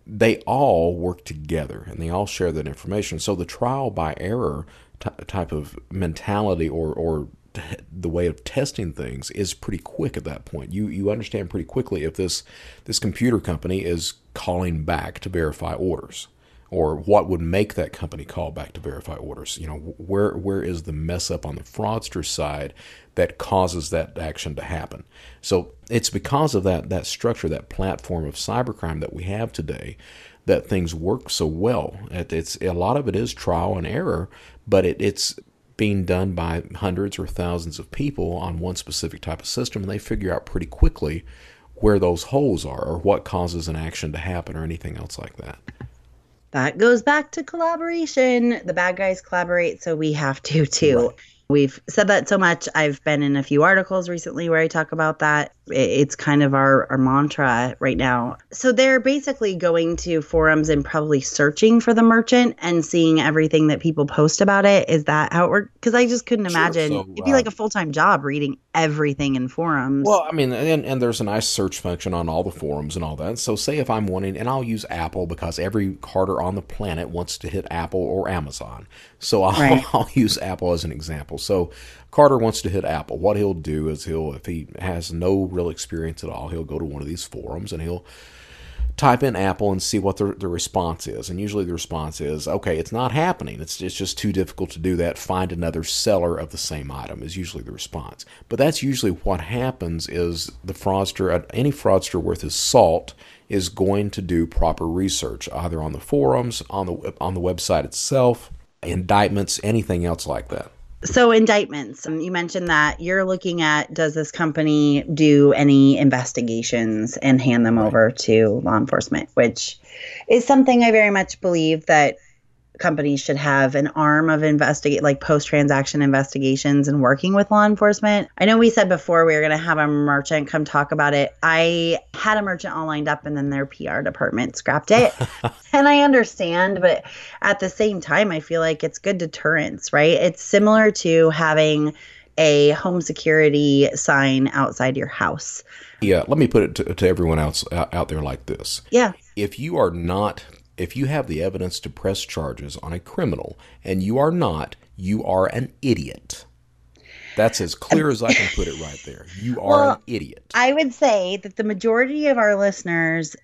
they all work together and they all share that information. So the trial by error t- type of mentality or, or t- the way of testing things is pretty quick at that point. You you understand pretty quickly if this this computer company is calling back to verify orders or what would make that company call back to verify orders. You know, where where is the mess up on the fraudster side that causes that action to happen? So it's because of that that structure, that platform of cybercrime that we have today, that things work so well. It's a lot of it is trial and error, but it, it's being done by hundreds or thousands of people on one specific type of system, and they figure out pretty quickly where those holes are or what causes an action to happen or anything else like that that goes back to collaboration. The bad guys collaborate, so we have to too. Right. We've said that so much. I've been in a few articles recently where I talk about that. It's kind of our, our mantra right now. So they're basically going to forums and probably searching for the merchant and seeing everything that people post about it. Is that how it works? Because I just couldn't imagine sure. so, it'd be uh, like a full time job reading everything in forums. Well, I mean, and, and there's a nice search function on all the forums and all that. So, say if I'm wanting, and I'll use Apple because every carder on the planet wants to hit Apple or Amazon. So, I'll, right. <laughs> I'll use Apple as an example. So, Carder wants to hit Apple. What he'll do is he'll, if he has no real experience at all, he'll go to one of these forums and he'll type in Apple and see what the, the response is. And usually the response is, okay, it's not happening. It's, it's just too difficult to do that. Find another seller of the same item is usually the response. But that's usually what happens is the fraudster, uh, any fraudster worth his salt, is going to do proper research, either on the forums, on the on the website itself, indictments, anything else like that. So indictments. Um, you mentioned that you're looking at does this company do any investigations and hand them over to law enforcement, which is something I very much believe that companies should have an arm of investigate like post transaction investigations and working with law enforcement. I know we said before we were going to have a merchant come talk about it. I had a merchant all lined up and then their PR department scrapped it. <laughs> and I understand, but at the same time I feel like it's good deterrence, right? It's similar to having a home security sign outside your house. Yeah, let me put it to, to everyone else out there like this. Yeah. If you are not if you have the evidence to press charges on a criminal and you are not, you are an idiot. That's as clear as I can put it right there. You are well, an idiot. I would say that the majority of our listeners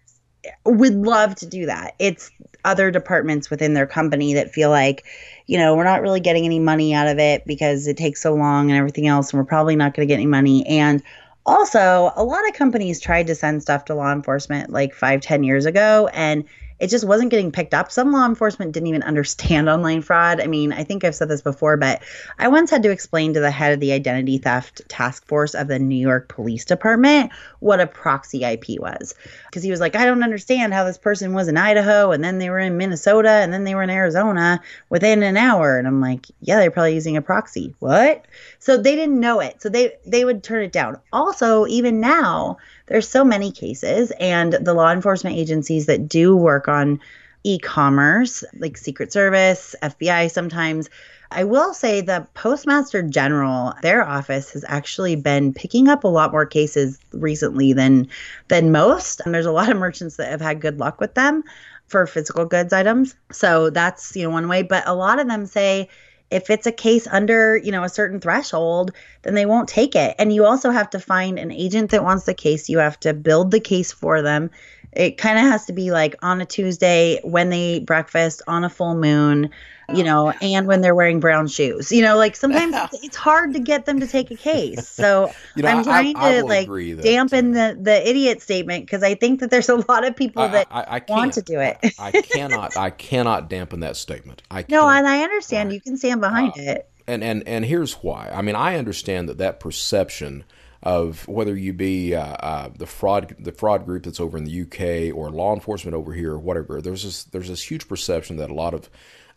would love to do that. It's other departments within their company that feel like, you know, we're not really getting any money out of it because it takes so long and everything else, and we're probably not going to get any money. And also, a lot of companies tried to send stuff to law enforcement like five, ten years ago, and it just wasn't getting picked up. Some law enforcement didn't even understand online fraud. I mean, I think I've said this before, but I once had to explain to the head of the identity theft task force of the New York Police Department what a proxy IP was. Because he was like, I don't understand how this person was in Idaho and then they were in Minnesota and then they were in Arizona within an hour. And I'm like, yeah, they're probably using a proxy. What? So they didn't know it. So they they would turn it down. Also, even now, there's so many cases and the law enforcement agencies that do work on e-commerce like secret service fbi sometimes. I will say the postmaster general their office has actually been picking up a lot more cases recently than than most. And there's a lot of merchants that have had good luck with them for physical goods items. So that's you know one way. But a lot of them say if it's a case under you know a certain threshold then they won't take it. And you also have to find an agent that wants the case. You have to build the case for them. It kind of has to be like on a Tuesday when they eat breakfast on a full moon, you know, and when they're wearing brown shoes. You know, like sometimes it's, <laughs> it's hard to get them to take a case. So You know, I'm I- trying I to will like agree that, dampen the the idiot statement because I think that there's a lot of people I, that I, I want to do it. I, I cannot. I cannot dampen that statement. I no, can't. and I understand you can stand behind Uh, it. and and and here's why. I mean, I understand that that perception of whether you be uh, uh, the fraud the fraud group that's over in the UK or law enforcement over here or whatever. There's this there's this huge perception that a lot of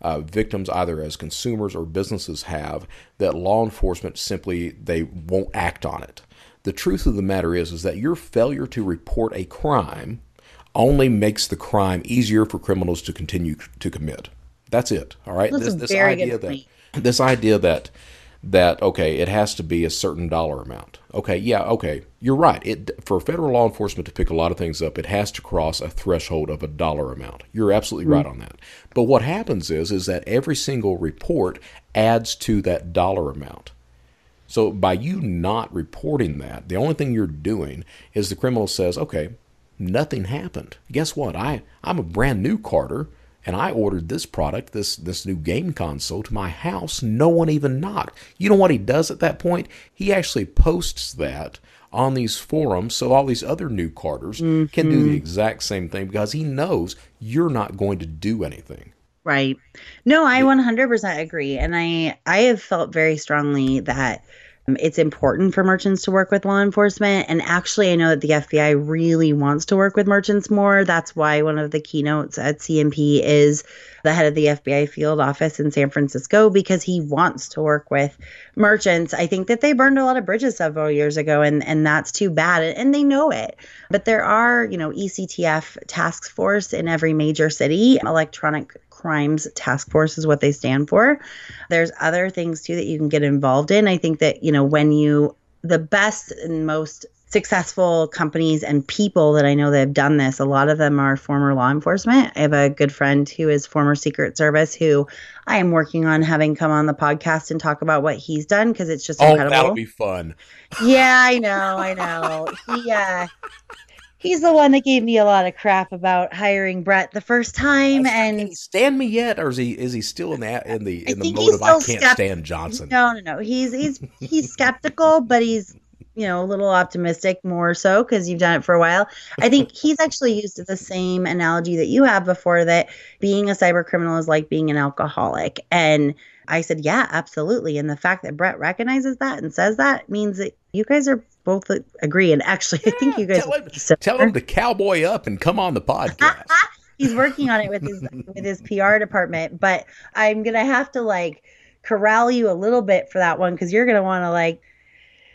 uh, victims, either as consumers or businesses, have that law enforcement simply they won't act on it. The truth of the matter is is that your failure to report a crime only makes the crime easier for criminals to continue to commit. That's it. All right. That's this this good idea that this idea that that okay, it has to be a certain dollar amount. Okay, yeah, okay, you're right. It for federal law enforcement to pick a lot of things up, it has to cross a threshold of a dollar amount. You're absolutely hmm. right on that. But what happens is is that every single report adds to that dollar amount. So by you not reporting that, the only thing you're doing is the criminal says, "Okay, nothing happened. Guess what? I I'm a brand new carder, and I ordered this product, this this new game console to my house. No one even knocked. You know what he does at that point? He actually posts that on these forums so all these other new carders can do the mm-hmm. exact same thing because he knows you're not going to do anything. Right. No, I 100% agree. And I I have felt very strongly that Um, it's important for merchants to work with law enforcement. And actually, I know that the FBI really wants to work with merchants more. That's why one of the keynotes at CNP is the head of the FBI field office in San Francisco because he wants to work with merchants. I think that they burned a lot of bridges several years ago, and, and that's too bad. And they know it. But there are, you know, ECTF task force in every major city, electronic crimes task force is what they stand for. There's other things too that you can get involved in. I think that, you know, when you, the best and most successful companies and people that I know that have done this, a lot of them are former law enforcement. I have a good friend who is former Secret Service who I am working on having come on the podcast and talk about what he's done because it's just Oh, incredible. that'll be fun. Yeah, I know, I know. He uh he's the one that gave me a lot of crap about hiring Brett the first time Can and he stand me yet, or is he is he still in the in the I in the mode of I can't skept- stand Johnson? no, no, no. He's he's he's skeptical, but he's you know a little optimistic more so because you've done it for a while. I think <laughs> he's actually used the same analogy that you have before that being a cyber criminal is like being an alcoholic and I said, yeah, absolutely. And the fact that Brett recognizes that and says that means that you guys are both agree. And actually, I think you guys tell him, would be similar. tell him to cowboy up and come on the podcast. <laughs> he's working on it with his with his PR department, but I'm gonna have to like corral you a little bit for that one because you're gonna want to like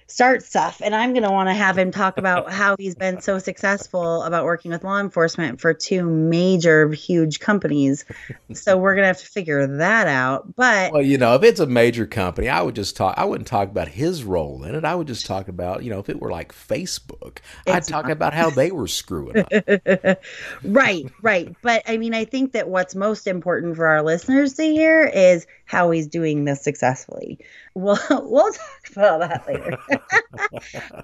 start stuff, and I'm gonna want to have him talk about how he's been so successful about working with law enforcement for two major, huge companies. So we're gonna have to figure that out. But well, you know, if it's a major company, I would just talk. I wouldn't talk about his role in it. I would just talk about, you know, if it were like Facebook, I'd talk not. about how they were screwing up. <laughs> right, right. But I mean, I think that what's most important for our listeners to hear is how he's doing this successfully. We'll <laughs> we'll talk about that later.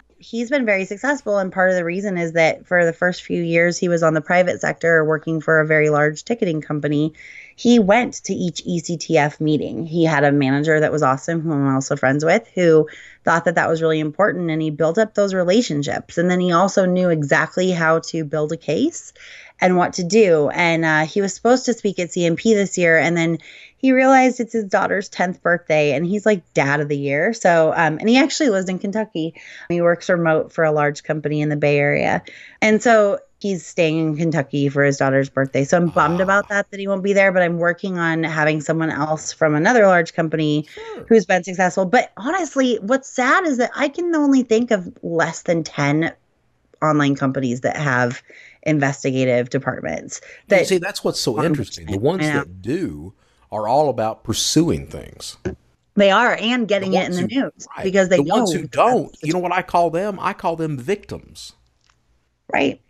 <laughs> he's been very successful, and part of the reason is that for the first few years he was on the private sector working for a very large ticketing company. He went to each ECTF meeting. He had a manager that was awesome, who I'm also friends with, who thought that that was really important, and he built up those relationships. And then he also knew exactly how to build a case and what to do. And uh, he was supposed to speak at CNP this year, and then he realized it's his daughter's 10th birthday, and he's like dad of the year. So, um, and he actually lives in Kentucky. He works remote for a large company in the Bay Area. And so he's staying in Kentucky for his daughter's birthday. So I'm bummed about that, that he won't be there, but I'm working on having someone else from another large company who's been successful. But honestly, what's sad is that I can only think of less than 10 online companies that have investigative departments. That See, that's what's so interesting. The ones that do are all about pursuing things. they are and getting it in the who- news right. because they the know The ones who don't, you know what I call them? I call them victims. right.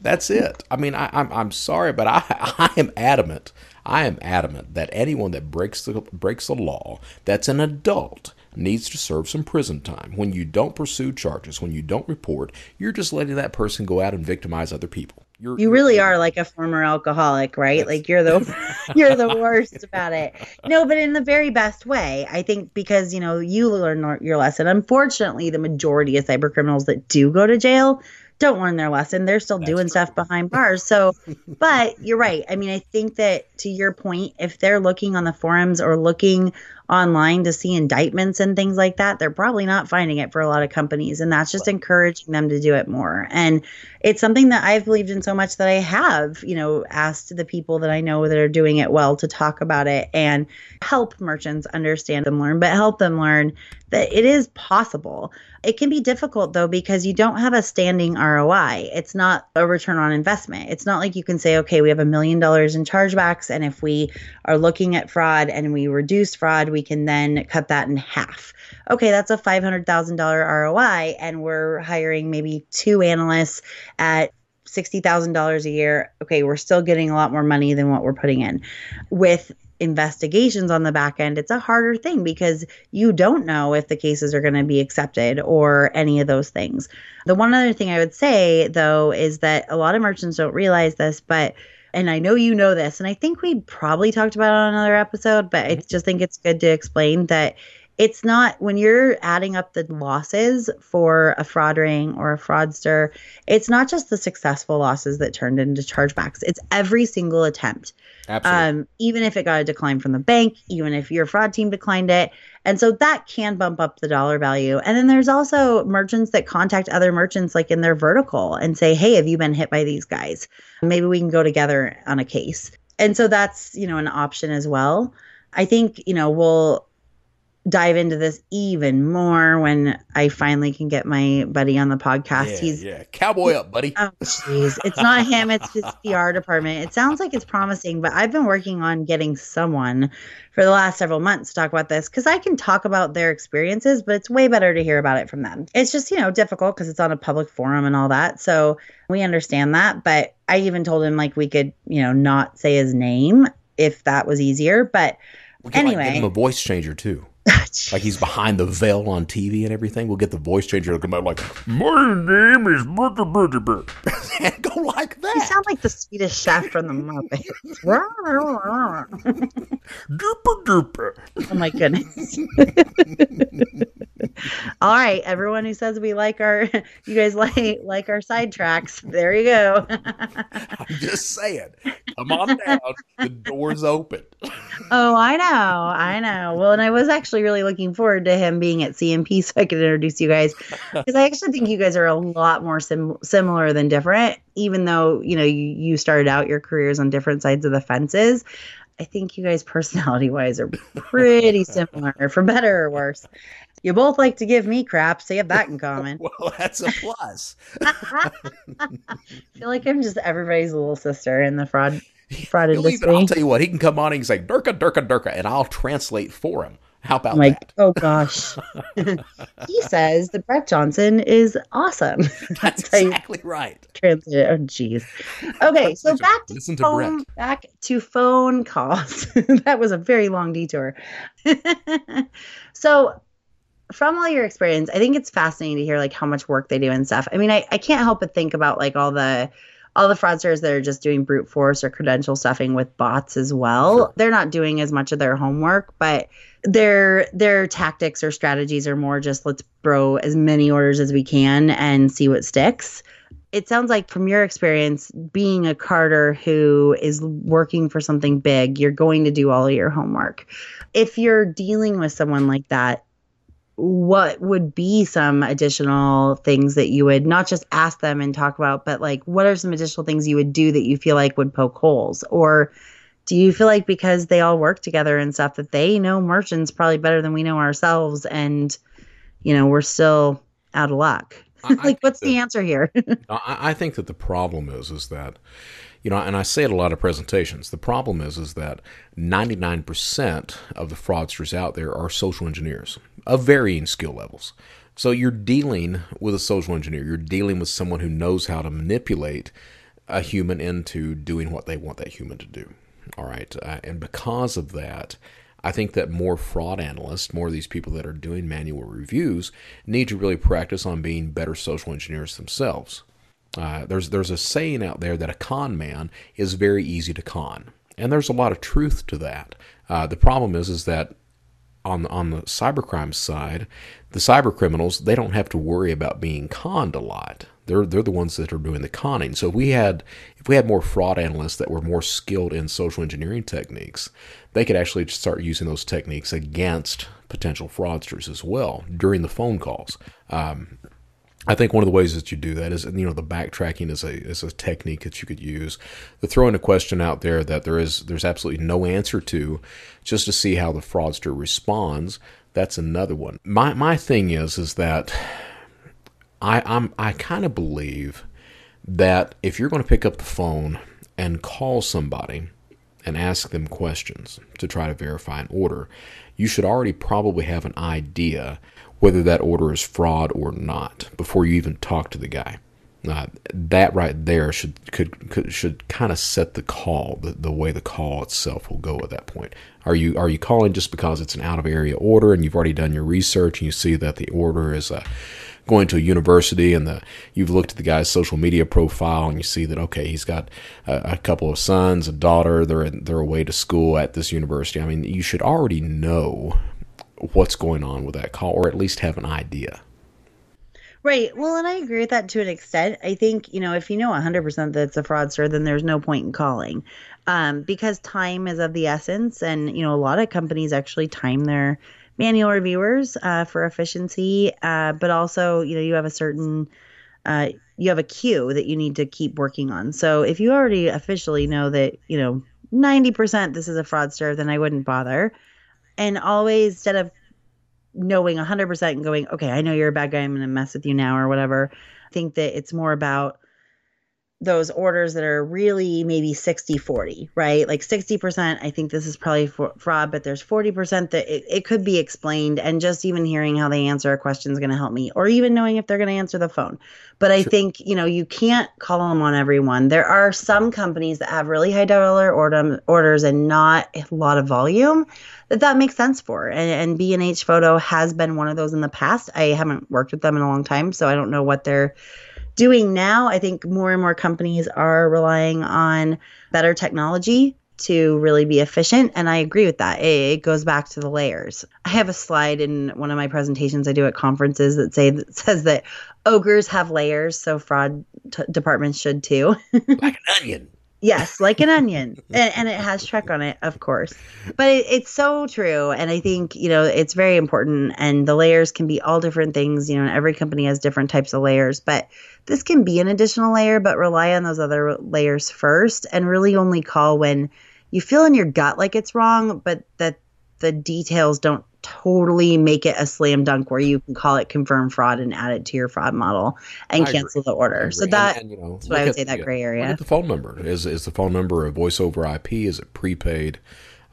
That's it. I mean, I, I'm I'm sorry, but I <laughs> I am adamant. I am adamant that anyone that breaks the breaks the law, that's an adult, needs to serve some prison time. When you don't pursue charges, when you don't report, you're just letting that person go out and victimize other people. You're, you really you're, are like a former alcoholic, right? Like you're the <laughs> you're the worst about it. No, but in the very best way. I think because you know you learn your lesson. Unfortunately, the majority of cyber criminals that do go to jail don't learn their lesson. They're still That's doing true. stuff behind bars. So, <laughs> but you're right. I mean, I think that to your point, if they're looking on the forums or looking online to see indictments and things like that, they're probably not finding it for a lot of companies. And that's just encouraging them to do it more. And it's something that I've believed in so much that I have, you know, asked the people that I know that are doing it well to talk about it and help merchants understand and learn, but help them learn that it is possible. It can be difficult though because you don't have a standing ROI. It's not a return on investment. It's not like you can say, okay, we have a million dollars in chargebacks, and if we are looking at fraud and we reduce fraud, we can then cut that in half. Okay, that's a $500,000 ROI, and we're hiring maybe two analysts at $60,000 a year. Okay, we're still getting a lot more money than what we're putting in. With investigations on the back end, it's a harder thing because you don't know if the cases are going to be accepted or any of those things. The one other thing I would say, though, is that a lot of merchants don't realize this, but and I know you know this, and I think we probably talked about it on another episode, but I mm-hmm. just think it's good to explain that it's not when you're adding up the losses for a fraud ring or a fraudster, it's not just the successful losses that turned into chargebacks. It's every single attempt. Absolutely. Um, even if it got a decline from the bank, even if your fraud team declined it. And so that can bump up the dollar value. And then there's also merchants that contact other merchants like in their vertical and say, Hey, have you been hit by these guys? Maybe we can go together on a case. And so that's, you know, an option as well. I think, you know, we'll dive into this even more when I finally can get my buddy on the podcast. Yeah, He's yeah, cowboy up, buddy. Oh, jeez, it's not him; it's his <laughs> PR department. It sounds like it's promising, but I've been working on getting someone for the last several months to talk about this because I can talk about their experiences, but it's way better to hear about it from them. It's just you know difficult because it's on a public forum and all that, so we understand that. But I even told him like we could you know not say his name if that was easier, but. We can anyway, like, give him a voice changer too. <laughs> like he's behind the veil on TV and everything. We'll get the voice changer to come out like, "My name is Burger Burger Burger," and go like that. You sound like the Swedish chef from the Muppets. <laughs> duper duper. Oh my goodness. <laughs> All right, everyone who says we like our, you guys like like our sidetracks. There you go. I'm just saying. Come on down. The door's open. Oh, I know. I know. Well, and I was actually really looking forward to him being at CNP <laughs> so I could introduce you guys <laughs> because I actually think you guys are a lot more sim- similar than different. Even though you know you, you started out your careers on different sides of the fences, I think you guys <laughs> personality wise are pretty similar, for better or worse. You both like to give me crap, so you have that in common. well, that's a plus. I feel like I'm just everybody's little sister in the fraud fraud industry. I'll tell you what, he can come on and he can say Durka, Durka, Durka, and I'll translate for him. How about like, that? Oh gosh. <laughs> he says that Brett Johnson is awesome. <laughs> That's, exactly right. Translate. Oh jeez. Okay, so back to, Listen phone, back to phone calls. <laughs> that was a very long detour. so from all your experience, I think it's fascinating to hear like how much work they do and stuff. I mean, I, I can't help but think about like all the all the fraudsters that are just doing brute force or credential stuffing with bots as well. Sure. They're not doing as much of their homework, but their their tactics or strategies are more just let's throw as many orders as we can and see what sticks. It sounds like from your experience being a carder who is working for something big, you're going to do all of your homework. If you're dealing with someone like that, what would be some additional things that you would not just ask them and talk about, but like what are some additional things you would do that you feel like would poke holes? Or do you feel like because they all work together and stuff that they know merchants probably better than we know ourselves and you know we're still out of luck? <laughs> like what's that, the answer here? <laughs> I, I think that the problem is is that you know, and I say it a lot of presentations. The problem is, is that 99% of the fraudsters out there are social engineers of varying skill levels. So you're dealing with a social engineer. You're dealing with someone who knows how to manipulate a human into doing what they want that human to do. All right. Uh, and because of that, I think that more fraud analysts, more of these people that are doing manual reviews, need to really practice on being better social engineers themselves. Uh, there's there's a saying out there that a con man is very easy to con, and there's a lot of truth to that. Uh, the problem is is that on on the cybercrime side, the cyber criminals they don't have to worry about being conned a lot. They're they're the ones that are doing the conning. So if we had if we had more fraud analysts that were more skilled in social engineering techniques, they could actually start using those techniques against potential fraudsters as well during the phone calls. Um, I think one of the ways that you do that is, you know, the backtracking is a is a technique that you could use. The throwing a question out there that there is there's absolutely no answer to, just to see how the fraudster responds. That's another one. My my thing is is that I I'm I kind of believe that if you're going to pick up the phone and call somebody and ask them questions to try to verify an order, you should already probably have an idea whether that order is fraud or not before you even talk to the guy. Uh, that right there should could, could should kind of set the call, the, the way the call itself will go at that point. Are you are you calling just because it's an out of area order and you've already done your research and you see that the order is a going to a university and the you've looked at the guy's social media profile and you see that okay he's got a, a, couple of sons a daughter they're they're away to school at this university i mean you should already know what's going on with that call or at least have an idea Right. Well, and I agree with that to an extent. I think, you know, if you know 100% that it's a fraudster, then there's no point in calling um, because time is of the essence. And, you know, a lot of companies actually time their manual reviewers uh, for efficiency, uh, but also you know you have a certain uh, you have a queue that you need to keep working on. So if you already officially know that you know 90% this is a fraudster, then I wouldn't bother. And always instead of knowing 100% and going, okay, I know you're a bad guy, I'm going to mess with you now or whatever. I think that it's more about those orders that are really maybe 60 40 right? Like 60% i think this is probably fraud but there's 40% that it, it could be explained and just even hearing how they answer a question is going to help me or even knowing if they're going to answer the phone. But i sure. think you know you can't call them on everyone. There are some companies that have really high dollar order, orders and not a lot of volume that that makes sense for and, and b&h photo has been one of those in the past. I haven't worked with them in a long time so i don't know what they're doing now, I think more and more companies are relying on better technology to really be efficient. And I agree with that. It, goes back to the layers. I have a slide in one of my presentations I do at conferences that say that says that ogres have layers, so fraud t- departments should too. <laughs> like an onion. Yes, like an onion, <laughs> and, and, it has Shrek on it, of course. But it, it's so true, and I think you know it's very important. And the layers can be all different things. You know, And every company has different types of layers, but this can be an additional layer. But rely on those other layers first, and really only call when you feel in your gut like it's wrong, but that the details don't totally make it a slam dunk where you can call it confirm fraud and add it to your fraud model and I cancel agree. the order. So that and, and, you know, that's what I would say that gray area. the phone number is is the phone number a voice over IP? Is it prepaid?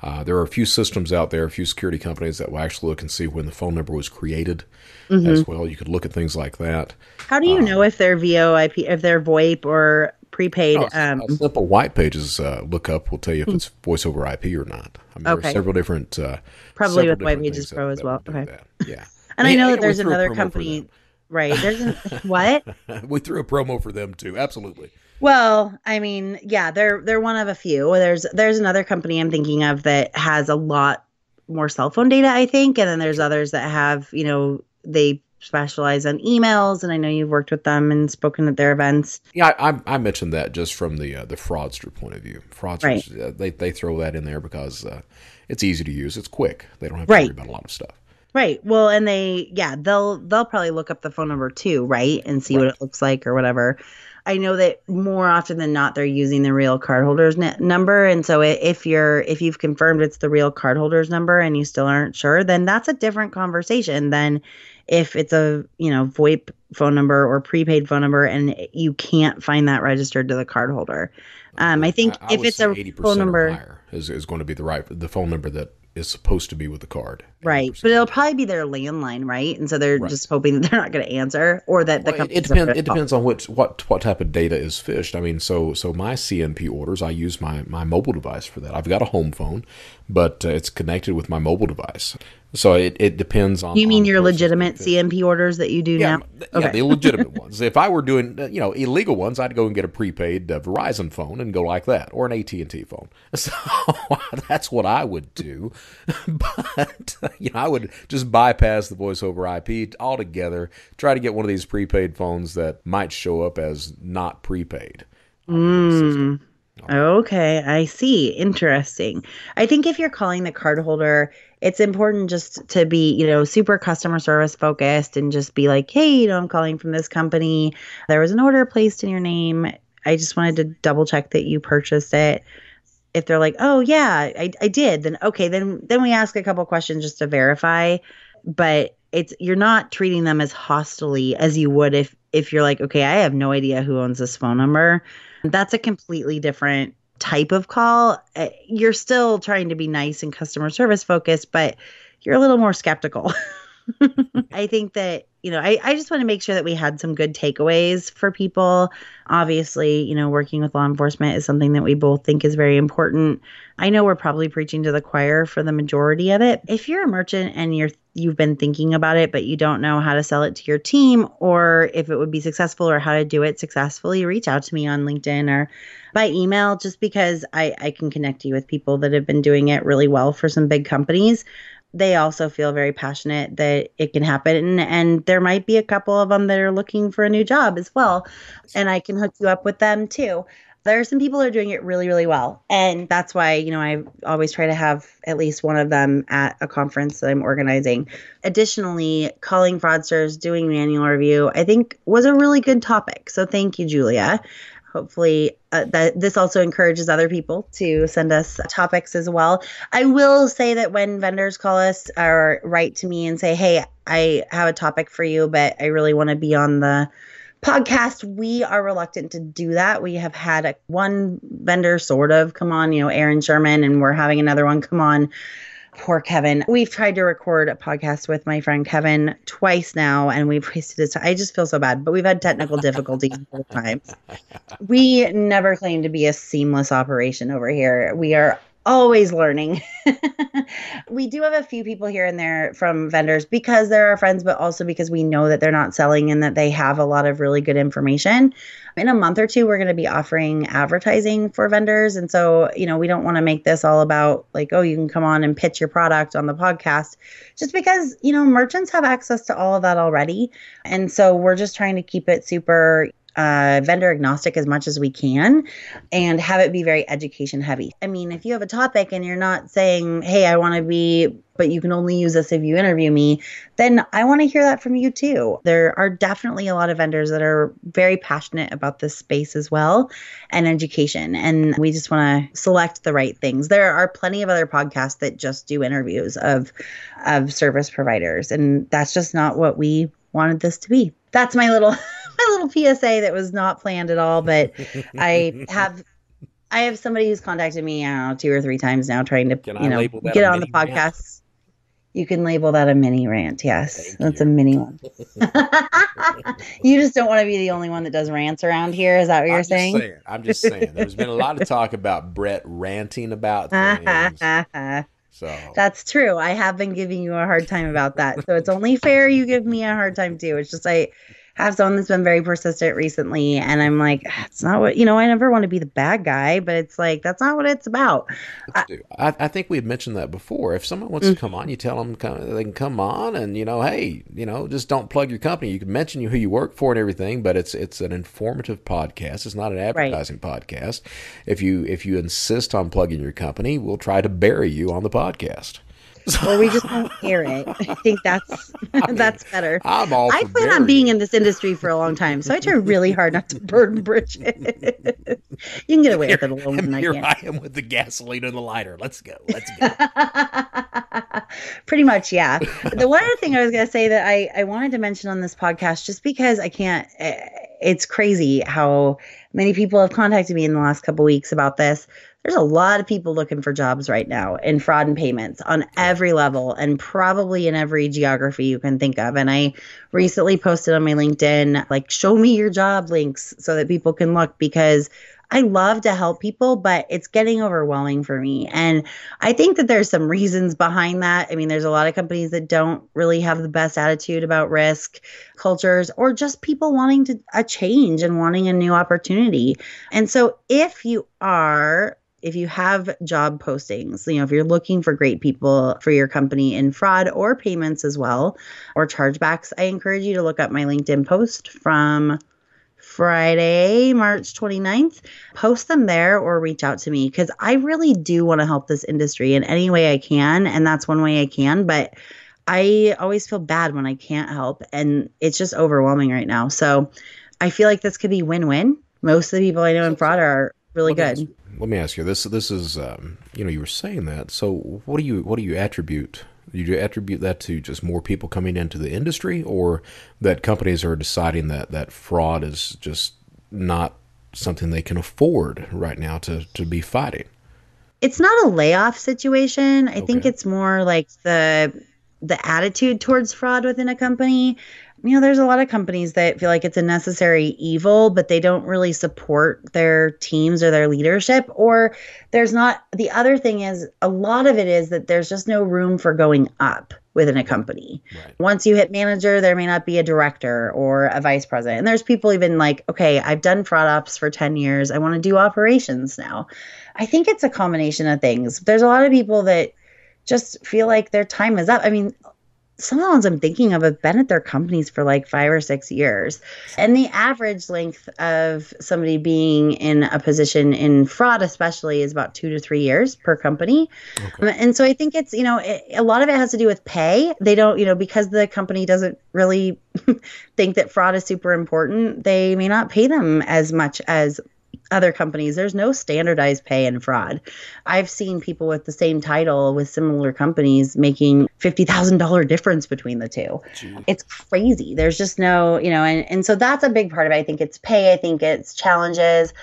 Uh, there are a few systems out there, a few security companies that will actually look and see when the phone number was created mm-hmm. as well. You could look at things like that. How do you uh, know if they're VoIP, if they're VoIP or prepaid. Oh, um, a simple white pages uh, lookup will tell you if it's voice over IP or not. I mean, okay. there are several different. Uh, Probably several with White Pages Pro as well. Okay. <laughs> Yeah. and I know that there's another company. <laughs> Right. There's an, <laughs> what? we threw a promo for them too. Absolutely. Well, I mean, yeah, they're they're one of a few. There's there's another company I'm thinking of that has a lot more cell phone data, I think, and then there's others that have, you know, they specialize on emails, and I know you've worked with them and spoken at their events. Yeah, I, I mentioned that just from the uh, the fraudster point of view. Fraudsters, right. uh, they they throw that in there because uh, it's easy to use, it's quick. They don't have to right. worry about a lot of stuff. Right. Well, and they yeah they'll they'll probably look up the phone number too, right, and see right. what it looks like or whatever. I know that more often than not they're using the real cardholder's number, and so if you're if you've confirmed it's the real cardholder's number and you still aren't sure, then that's a different conversation than if it's a you know VoIP phone number or prepaid phone number and you can't find that registered to the cardholder. Um, I think I if it's a 80% phone number, is, is going to be the right the phone number that is supposed to be with the card. right? 80%. But it'll probably be their landline, right? And so they're Right. just hoping that they're not going to answer, or that the Well, it, company. it depends. It depends on what what what type of data is phished. I mean, so so my CNP orders, I use my my mobile device for that. I've got a home phone, but uh, it's connected with my mobile device. So it, it depends on. You mean on your legitimate. CNP orders that you do Yeah, now? th- yeah, the legitimate <laughs> ones. If I were doing, uh, you know, illegal ones, I'd go and get a prepaid uh, Verizon phone and go like that, or an AT and T phone. <laughs> So that's what I would do. <laughs> but you know, I would just bypass the voice over IP altogether. Try to get one of these prepaid phones that might show up as not prepaid. Mm. Okay, I see. Interesting. I think if you're calling the card holder, it's important just to be, you know, super customer service focused and just be like, hey, you know, I'm calling from this company. There was an order placed in your name. I just wanted to double check that you purchased it. If they're like, oh yeah, I, I did, then okay, then then we ask a couple questions just to verify. But it's you're not treating them as hostily as you would if if you're like, okay, I have no idea who owns this phone number. That's a completely different type of call. Uh, You're still trying to be nice and customer service focused, but you're a little more skeptical. <laughs> <laughs> I think that, you know, I, I just want to make sure that we had some good takeaways for people. Obviously, you know, working with law enforcement is something that we both think is very important. I know we're probably preaching to the choir for the majority of it. If you're a merchant and you're you've been thinking about it but you don't know how to sell it to your team or if it would be successful or how to do it successfully, reach out to me on LinkedIn or by email just because I, I can connect you with people that have been doing it really well for some big companies they also feel very passionate that it can happen and, and there might be a couple of them that are looking for a new job as well and i can hook you up with them too. There are some people who are doing it really really well and that's why you know i always try to have at least one of them at a conference that i'm organizing. Additionally calling fraudsters doing manual review i think was a really good topic. So thank you julia. Hopefully uh, that this also encourages other people to send us topics as well. I will say that when vendors call us or write to me and say hey i have a topic for you but i really want to be on the podcast we are reluctant to do that. We have had a, one vendor sort of come on you know aaron sherman and we're having another one come on poor Kevin. We've tried to record a podcast with my friend Kevin twice now, and we've wasted his time. I just feel so bad, but we've had technical difficulties both times. We never claim to be a seamless operation over here. We are always learning. <laughs> we do have a few people here and there from vendors because they're our friends, but also because we know that they're not selling and that they have a lot of really good information. In a month or two, we're going to be offering advertising for vendors. And so, you know, we don't want to make this all about like, oh, you can come on and pitch your product on the podcast just because, you know, merchants have access to all of that already. And so we're just trying to keep it super uh, vendor agnostic as much as we can and have it be very education heavy. I mean, if you have a topic and you're not saying, hey, I want to be, but you can only use this if you interview me, then I want to hear that from you too. There are definitely a lot of vendors that are very passionate about this space as well and education. And we just want to select the right things. There are plenty of other podcasts that just do interviews of of service providers. And that's just not what we wanted this to be. That's my little <laughs> my little PSA that was not planned at all, but I <laughs> have I have somebody who's contacted me, know, two or three times now trying to Can I you know get on the rant? podcast. You can label that a mini rant, yes. Thank That's you. a mini one. <laughs> you just don't want to be the only one that does rants around here. Is that what you're I'm saying? Saying. I'm just saying. There's been a lot of talk about Brett ranting about things. <laughs> So That's true. I have been giving you a hard time about that. So it's only fair you give me a hard time too. It's just I have someone that's been very persistent recently and I'm like, "Ah, it's not what you know, I never want to be the bad guy, but it's like that's not what it's about. let's. I, I think we had mentioned that before. If someone wants Mm. to come on, you tell them come, they can come on, and you know, hey, you know, just don't plug your company. You can mention who you work for and everything, but it's it's an informative podcast. It's not an advertising podcast. If you if you insist on plugging your company, we'll try to bury you on the podcast. <laughs> Or we just won't hear it. <laughs> I think that's <laughs> that's better. I'm all. I plan on being in this industry for a long time, so I try really hard not to burn bridges. you can get away with it a little And when I here. I am with the gasoline and the lighter. Let's go. Let's go. Pretty much, yeah. The one other thing I was going to say that I, I wanted to mention on this podcast, just because I can't, eh, it's crazy how many people have contacted me in the last couple weeks about this. There's a lot of people looking for jobs right now in fraud and payments on every level and probably in every geography you can think of. And I recently posted on my LinkedIn, like, show me your job links so that people can look because I love to help people, but it's getting overwhelming for me. And I think that there's some reasons behind that. I mean, there's a lot of companies that don't really have the best attitude about risk cultures or just people wanting to a change and wanting a new opportunity. And so if you are if you have job postings, you know, if you're looking for great people for your company in fraud or payments as well, or chargebacks, I encourage you to look up my LinkedIn post from Friday, March 29th. Post them there or reach out to me because I really do want to help this industry in any way I can. And that's one way I can. But I always feel bad when I can't help. And it's just overwhelming right now. So I feel like this could be win win. Most of the people I know in fraud are really let good. Let me ask you this. This is, um, you know, you were saying that. So what do you, what do you attribute do you attribute that to just more people coming into the industry, or that companies are deciding that that fraud is just not something they can afford right now to to be fighting? It's not a layoff situation. I okay. think it's more like the the attitude towards fraud within a company you know, there's a lot of companies that feel like it's a necessary evil, but they don't really support their teams or their leadership. Or there's not, the other thing is, a lot of it is that there's just no room for going up within a company. Right. Once you hit manager, there may not be a director or a vice president. And there's people even like, okay, I've done fraud ops for 10 years. I want to do operations now. I think it's a combination of things. There's a lot of people that just feel like their time is up. I mean, some of the ones I'm thinking of have been at their companies for like five or six years. And the average length of somebody being in a position in fraud, especially, is about two to three years per company. Okay. Um, and so I think it's, you know, it, a lot of it has to do with pay. They don't, you know, because the company doesn't really <laughs> think that fraud is super important, they may not pay them as much as other companies. There's no standardized pay and fraud. I've seen people with the same title with similar companies making $50,000 difference between the two. Gee. It's crazy. There's just no, you know, and, and so that's a big part of it. I think it's pay, I think it's challenges.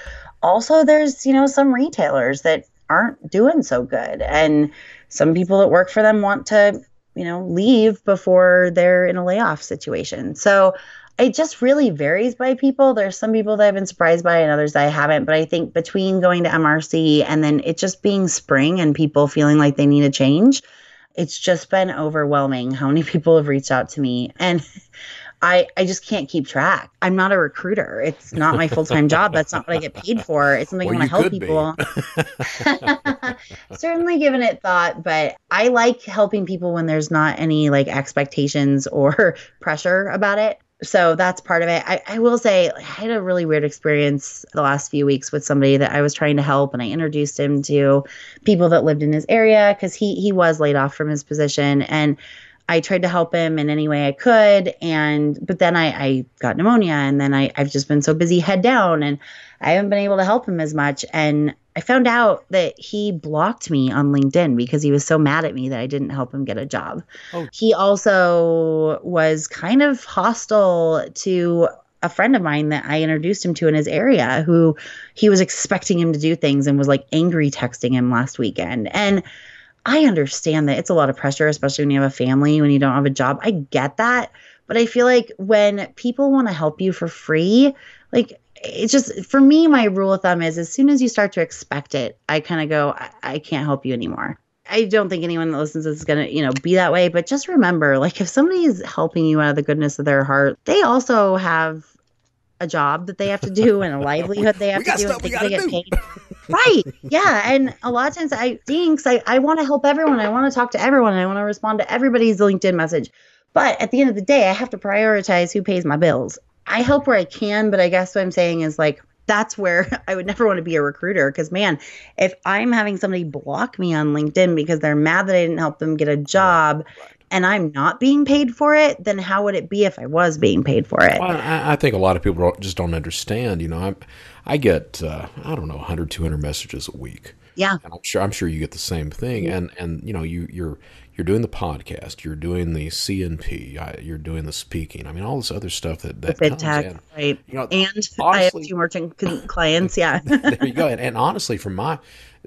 Also, there's, you know, some retailers that aren't doing so good. And some people that work for them want to, you know, leave before they're in a layoff situation. So it just really varies by people. There's some people that I've been surprised by and others that I haven't. But I think between going to MRC and then it just being spring and people feeling like they need a change, it's just been overwhelming how many <laughs> people have reached out to me. And <laughs> I, I just can't keep track. I'm not a recruiter. It's not my full time job. That's not what I get paid for. It's something well, I want to help people. <laughs> Certainly given it thought, but I like helping people when there's not any like expectations or pressure about it so that's part of it. I, I will say I had a really weird experience the last few weeks with somebody that I was trying to help and I introduced him to people that lived in his area because he he was laid off from his position and I tried to help him in any way I could and but then I, I got pneumonia and then I, I've just been so busy head down and I haven't been able to help him as much and I found out that he blocked me on LinkedIn because he was so mad at me that I didn't help him get a job. Oh. He also was kind of hostile to a friend of mine that I introduced him to in his area who he was expecting him to do things and was like angry texting him last weekend. And I understand that it's a lot of pressure, especially when you have a family, when you don't have a job. I get that. But I feel like when people want to help you for free, like it's just for me my rule of thumb is as soon as you start to expect it i kind of go I, I, can't help you anymore. I don't think anyone that listens is going to you know be that way but just remember like if somebody is helping you out of the goodness of their heart they also have a job that they have to do and a <laughs> livelihood they have to do things they get do. paid. Right. Yeah. And a lot of times i thinks i, I want to help everyone. I want to talk to everyone. I want to respond to everybody's linkedin message. But at the end of the day i have to prioritize who pays my bills I help where I can, but I guess what I'm saying is like that's where <laughs> I would never want to be a recruiter because man, if I'm having somebody block me on LinkedIn because they're mad that I didn't help them get a job right, and I'm not being paid for it, then how would it be if I was being paid for it? Well, I, I, think a lot of people just don't understand. You know, I'm, I get uh, I don't know 100, 200 messages a week Yeah. And I'm sure I'm sure you get the same thing. And and you know you you're you're doing the podcast, you're doing the CNP, you're doing the speaking. I mean, all this other stuff that that comes tech, in. right? You know, And I have two merchant clients. Yeah. <laughs> there you go. And, and honestly, from my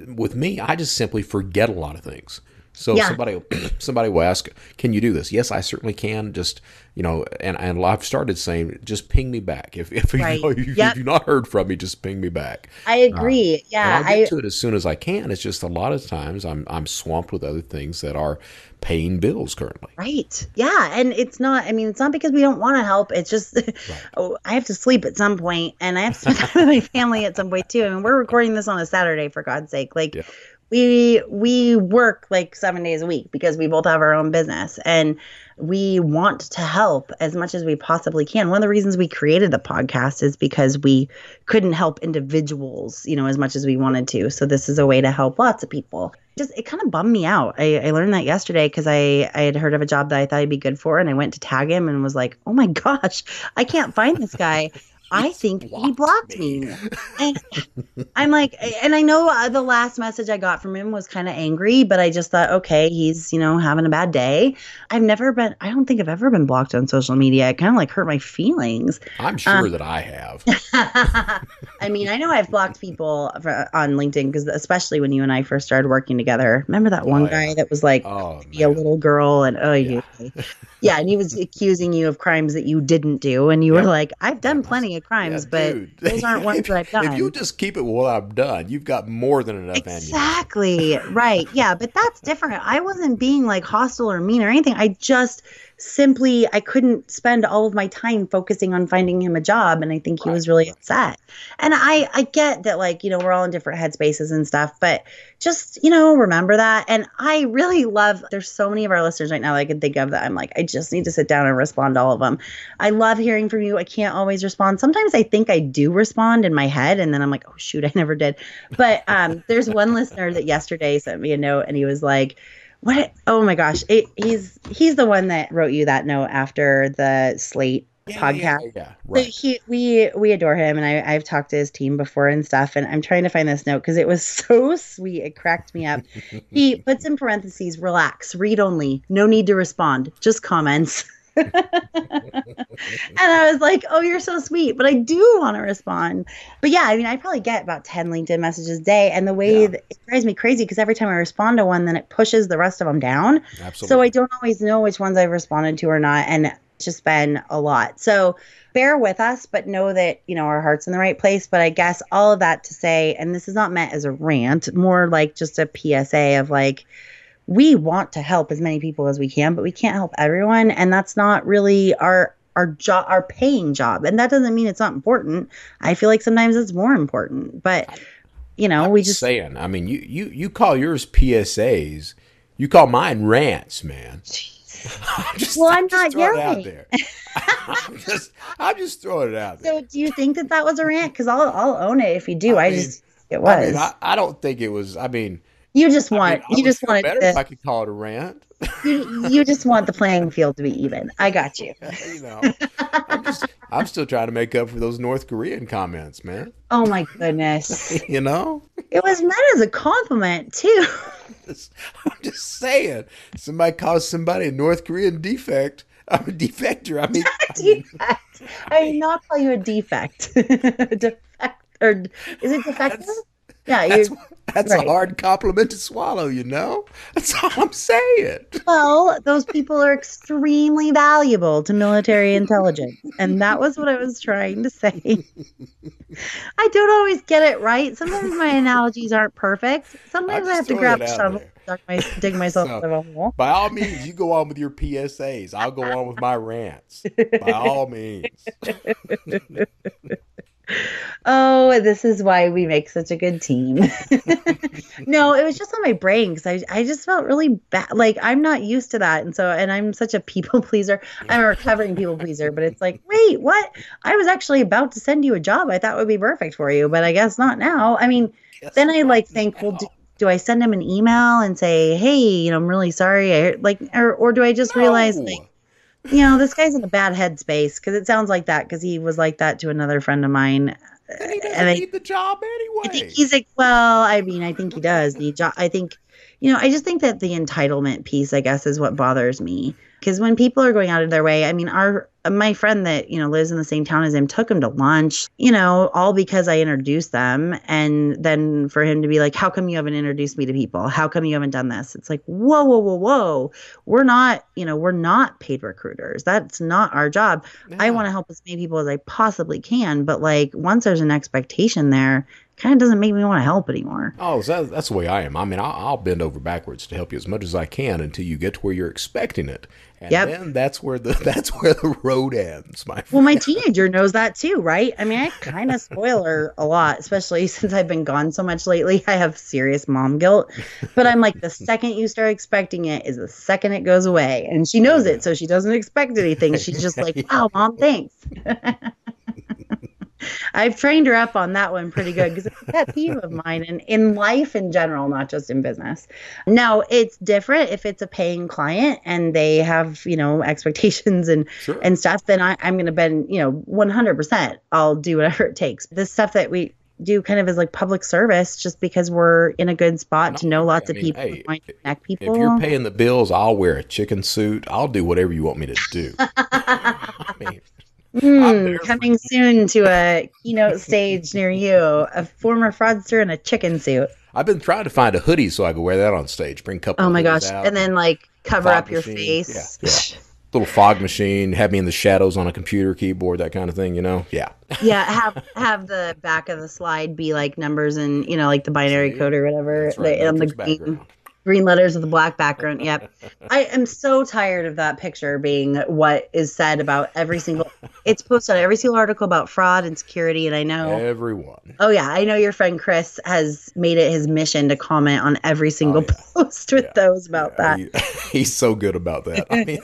with me, I just simply forget a lot of things. So Yeah. somebody <clears throat> somebody will ask, "Can you do this?" Yes, I certainly can. Just you know, and and I've started saying, "Just ping me back if if, <laughs> Right. you know, if Yep. you've not heard from me, just ping me back." I agree. Um, and yeah. I'll get I, to it as soon as I can. It's just a lot of times I'm I'm swamped with other things that are paying bills currently. Right. Yeah. And it's not, I mean, it's not because we don't want to help. It's just, <laughs> oh, I have to sleep at some point and I have to spend time with my family at some point too. I mean, we're recording this on a Saturday for God's sake. Like, Yeah. We, we work like seven days a week because we both have our own business and we want to help as much as we possibly can. One of the reasons we created the podcast is because we couldn't help individuals, you know, as much as we wanted to. So this is a way to help lots of people. Just it kind of bummed me out. I, I learned that yesterday because I I had heard of a job that I thought I'd be good for, and I went to tag him and was like, oh my <laughs> gosh, I can't find this guy. I think he blocked blocked me." me. <laughs> And I'm like, and I know uh, the last message I got from him was kind of angry, but I just thought, okay, he's, you know, having a bad day. I've never been, I don't think I've ever been blocked on social media. It kind of like hurt my feelings. I'm sure that I have. <laughs> I mean, I know I've blocked people for, on LinkedIn because, especially when you and I first started working together. Remember that one Oh, yeah. guy that was like, Oh, be a little girl and oh yeah. yeah and he was accusing you of crimes that you didn't do and you were like i've done plenty of crimes Yeah, but dude. those aren't ones that i've done <laughs> If you just keep it what I've done, you've got more than enough exactly. Right. Yeah but that's different. I wasn't being like hostile or mean or anything. I just simply i couldn't spend all of my time focusing on finding him a job and i think he was really upset. And i i get that like you know we're all in different headspaces and stuff but just you know remember that. And i really love there's so many of our listeners right now that i can think of that i'm like i just need to sit down and respond to all of them. I love hearing from you. I can't always respond. Sometimes i think i do respond in my head and then i'm like oh shoot <laughs> i never did. But um there's one listener that yesterday sent me a note and he was like what oh my gosh it, he's he's the one that wrote you that note after the slate Yeah, podcast Yeah, yeah, so right. he, we we adore him, and I, I've talked to his team before and stuff. And I'm trying to find this note because it was <laughs> so sweet. It cracked me up. <laughs> he puts in parentheses, relax, read only, no need to respond, just comments. <laughs> <laughs> and I was like, oh, you're so sweet, but I do want to respond. But yeah, I mean, I probably get about 10 LinkedIn messages a day. And the way Yeah. it drives me crazy because every time I respond to one, then it pushes the rest of them down. Absolutely. So I don't always know which ones I've responded to or not. And it's just been a lot. So bear with us, but know that, you know, our heart's in the right place. But I guess all of that to say, and this is not meant as a rant, more like just a PSA of like, we want to help as many people as we can, but we can't help everyone. And that's not really our our job our paying job. And that doesn't mean it's not important. I feel like sometimes it's more important. But you know, I'm we just saying. I mean, you you you call yours PSAs. You call mine rants, man. <laughs> I'm just, Well, I'm just not throwing it out yelling. there. <laughs> I'm just I'm just throwing it out there. so do you think that that was a rant? Because I'll I'll own it if you do. I, I mean- just it was. I mean, I, I don't think it was. I mean, You just I want mean, I you just wanted better to, if I could call it a rant. <laughs> you, you just want the playing field to be even. I got you. <laughs> you know, <laughs> I'm just I'm still trying to make up for those North Korean comments, man. Oh my goodness. You know, It was meant as a compliment too. I'm just saying. Somebody calls somebody a North Korean defect. I'm a defector. I mean, I mean, defect. I did not call you a defect. defect or is it defective? Yeah, that's you that's right. a hard compliment to swallow. You know, that's all I'm saying. well, those people are extremely valuable to military intelligence. And that was what I was trying to say. I don't always get it right. Sometimes my analogies aren't perfect. Sometimes I just have to grab a shovel, my, dig myself <laughs> So- out of a hole. By all means, you go on with your PSAs. I'll go on with my rants. By all means. <laughs> Oh, this is why we make such a good team. <laughs> no, it was just on my brain because I, I just felt really bad. Like I'm not used to that, and so and I'm such a people <laughs> pleaser. I'm a recovering people pleaser, but it's like, wait, what? I was actually about to send you a job I thought would be perfect for you, but I guess not now. I mean, then I like think, well, do, do I send him an email and say, hey, you know, I'm really sorry, I like, or or do I just realize like you know, this guy's in a bad headspace because it sounds like that because he was like that to another friend of mine. And he doesn't And I- need the job anyway. I think he's like, well, I mean, I think he does need job. I think, you know, I just think that the entitlement piece, I guess, is what bothers me. Because when people are going out of their way, I mean, our Uh, my friend that you know lives in the same town as him took him to lunch, you know, all because I introduced them, and then for him to be like, "How come you haven't introduced me to people? How come you haven't done this?" It's like, whoa, whoa, whoa, whoa. We're not, you know, we're not paid recruiters. That's not our job. I want to help as many people as I possibly can, but like once there's an expectation there, kind of doesn't make me want to help anymore. Oh, so that's the way I am. I mean, I'll, I'll bend over backwards to help you as much as I can until you get to where you're expecting it, and Yep. then that's where the <laughs> that's where the road ends, my friend. Well, my <laughs> teenager knows that too, right? I mean, I kind of spoil her a lot, especially <laughs> since I've been gone so much lately. I have serious mom guilt. But I'm like, the second you start expecting it is the second it goes away. And she knows it, so she doesn't expect anything. She's just like, wow, mom, thanks. <laughs> I've trained her up on that one pretty good because it's a pet peeve of <laughs> mine and in life in general, not just in business. Now, it's different if it's a paying client and they have, you know, <laughs> expectations and Sure. and stuff, then I, I'm going to bend, you know, 100%. I'll do whatever it takes. This stuff that we do kind of as like public service just because we're in a good spot to know lots I of people hey, and want to connect if you're paying the bills, I'll wear a chicken suit. I'll do whatever you want me to do. I mean, Hmm, For coming soon to a keynote stage near you, a former fraudster in a chicken suit. I've been trying to find a hoodie so I could wear that on stage. Bring a couple. Oh my gosh. out. And then like cover up your machine. face. Yeah, little fog machine. Have me in the shadows on a computer keyboard, that kind of thing. You know? Yeah. yeah, <laughs> have have the back of the slide be like numbers and you know like the binary See? code or whatever right. on the green, background. Green letters with the black background. Yep. <laughs> I am so tired of that picture being what is said about every single it's posted on every single article about fraud and security and I know Everyone. Oh yeah, I know your friend Chris has made it his mission to comment on every single oh, yeah. post with Yeah. those about Yeah, that. he- <laughs> he's so good about that. I mean,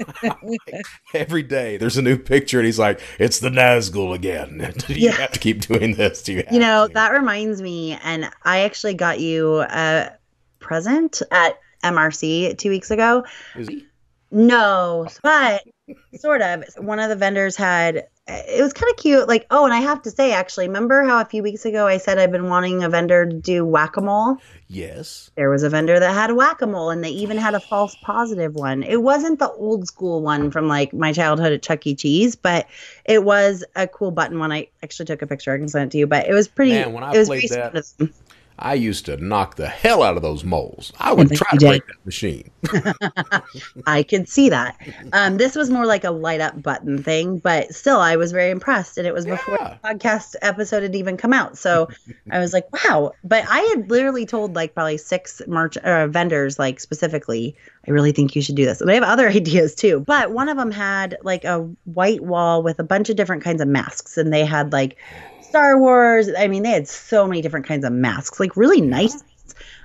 <laughs> every day there's a new picture, and he's like, "It's the Nazgul again." Do you have to keep doing this? Do you? You know, that reminds me, and I actually got you a present at MRC two weeks ago. Is he? No, oh. but sort of. One of the vendors had it was kind of cute. Like, oh, and I have to say, actually, remember how a few weeks ago I said I've been wanting a vendor to do whack a mole? Yes. There was a vendor that had whack a mole, and they even had a false positive one. It wasn't the old school one from like my childhood at Chuck E. Cheese, but it was a cool button one. I actually took a picture. I can send it to you, but it was pretty. Man, when I it was played pretty that- sweet of them. I used to knock the hell out of those moles. I would try to did. break that machine. <laughs> <laughs> I could see that. Um, this was more like a light up button thing, but still, I was very impressed. And it was before Yeah. the podcast episode had even come out. So I was like, wow. But I had literally told like probably six merch uh, vendors, like specifically, I really think you should do this. And I have other <laughs> ideas too. But one of them had like a white wall with a bunch of different kinds of masks. And they had like Star Wars. I mean, they had so many different kinds of masks, like really nice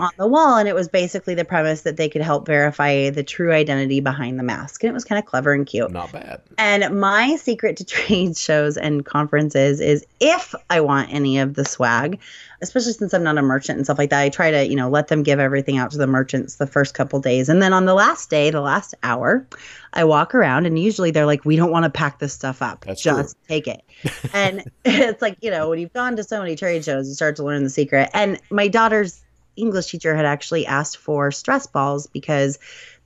on the wall. And it was basically the premise that they could help verify the true identity behind the mask. And it was kind of clever and cute. Not bad. And my secret to <laughs> trade shows and conferences is if I want any of the swag, especially since I'm not a merchant and stuff like that, I try to, you know, let them give everything out to the merchants the first couple days. And then on the last day, the last hour, I walk around and usually they're like, we don't want to pack this stuff up. That's Just take it. And <laughs> it's like, you know, when you've gone to so many trade shows, you start to learn the secret. And my daughter's English teacher had actually asked for stress balls because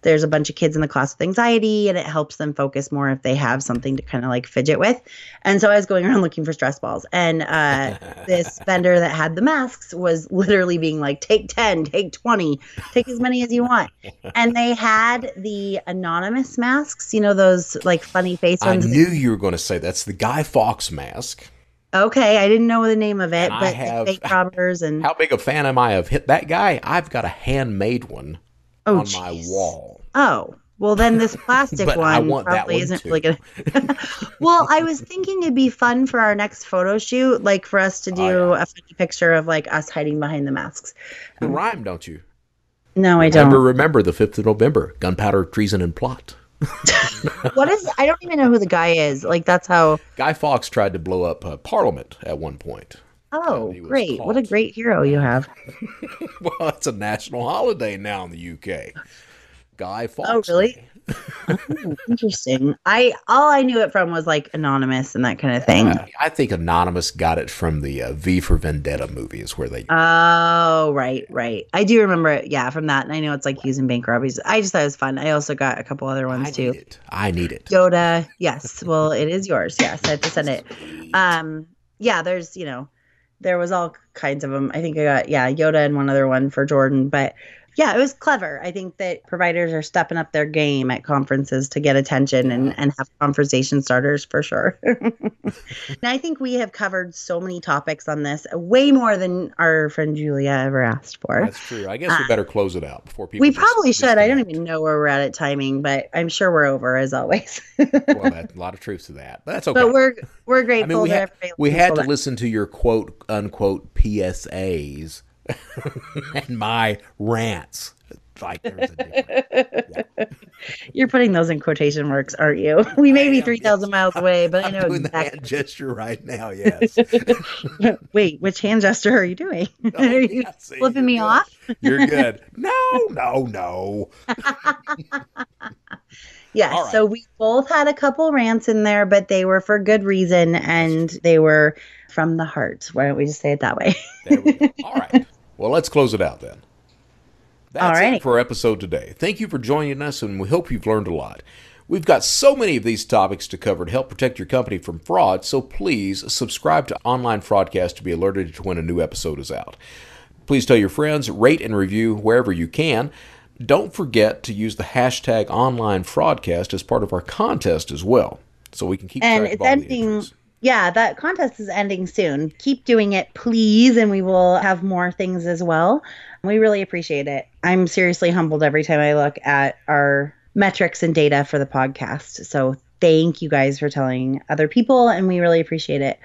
there's a bunch of kids in the class with anxiety and it helps them focus more if they have something to kind of like fidget with. And so I was going around looking for stress balls. And uh, <laughs> this vendor that had the masks was literally being like, take 10, take 20, take as many as you want. And they had the anonymous masks, you know, those like funny face I knew you were going to say that's the Guy Fawkes mask. Okay, I didn't know the name of it, And but have- fake robbers and <laughs> How big a fan am I of hit that guy? I've got a handmade one oh, on my wall. Oh, well, then this plastic <laughs> one probably one isn't too. really good. <laughs> well, I was thinking it'd be fun for our next photo shoot, like for us to oh, do Oh, yeah. a funny picture of like us hiding behind the masks. You rhyme, don't you? No, I Remember, don't. remember the 5th of November, gunpowder, treason, and plot. What is? I don't even know who the guy is. Like that's how. Guy Fawkes tried to blow up uh, Parliament at one point. Oh, great! What a great hero you have. <laughs> Well, it's a national holiday now in the UK. Guy Fawkes. Oh, really? Oh, interesting. I all I knew it from was like anonymous and that kind of thing. Uh, I think anonymous got it from the uh, V for Vendetta movies where they. Oh right, right. I do remember it. Yeah, from that, and I know it's like using bank robberies. I just thought it was fun. I also got a couple other ones I too. Need it. I need it. Yoda. Yes. <laughs> Well, it is yours. Yes, I have to send it. Um. Yeah. There's you know, there was all kinds of them. I think I got yeah Yoda and one other one for Jordan, but yeah, it was clever. I think that providers are stepping up their game at conferences to get attention and, and have conversation starters for sure. <laughs> and I think we have covered so many topics on this, way more than our friend Julia ever asked for. That's true. I guess we uh, better close it out before people. We dis- probably should. I don't even know where we're at at timing, but I'm sure we're over as always. well, <laughs> that's a lot of truth to that, but that's okay. but we're we're I grateful mean, we that had, we had to that. listen to your quote unquote PSAs <laughs> and my rants. Like there's a difference. <laughs> You're putting those in quotation marks, aren't you? <laughs> We may I be three thousand miles away, but i I'm know doing the hand gesture right now. Yes. Wait, which hand gesture are you doing? Oh, are you yeah, see, flipping me good. off? You're good. No, no, no. Yes. Right. So we both had a couple rants in there, but they were for good reason and they were from the heart. Why don't we just say it that way? There we go. <laughs> All right. Well, let's close it out then. That's it for our episode today. Thank you for joining us, and we hope you've learned a lot. We've got so many of these topics to cover to help protect your company from fraud, so please subscribe to Online FraudCast to be alerted to when a new episode is out. Please tell your friends, rate and review wherever you can. Don't forget to use the hashtag Online FraudCast as part of our contest as well, so we can keep and track it's of all the ending. entries. Yeah, that contest is ending soon. Keep doing it, please, and we will have more things as well. We really appreciate it. I'm seriously humbled every time I look at our metrics and data for the podcast. So thank you guys for telling other people, and we really appreciate it.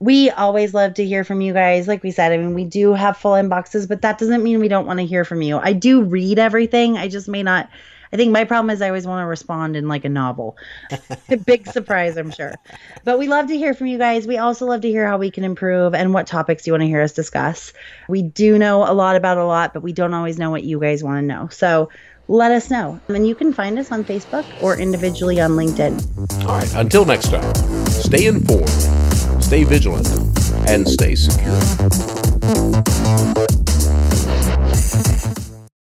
We always love to hear from you guys. Like we said, I mean, we do have full inboxes, but that doesn't mean we don't want to hear from you. I do read everything. I just may not. I think my problem is I always want to respond in like a novel. <laughs> Big surprise, I'm sure. But we love to hear from you guys. We also love to hear how we can improve and what topics you want to hear us discuss. We do know a lot about a lot, but we don't always know what you guys want to know. So let us know. And you can find us on Facebook or individually on LinkedIn. All right. Until next time, stay informed, stay vigilant, and stay secure.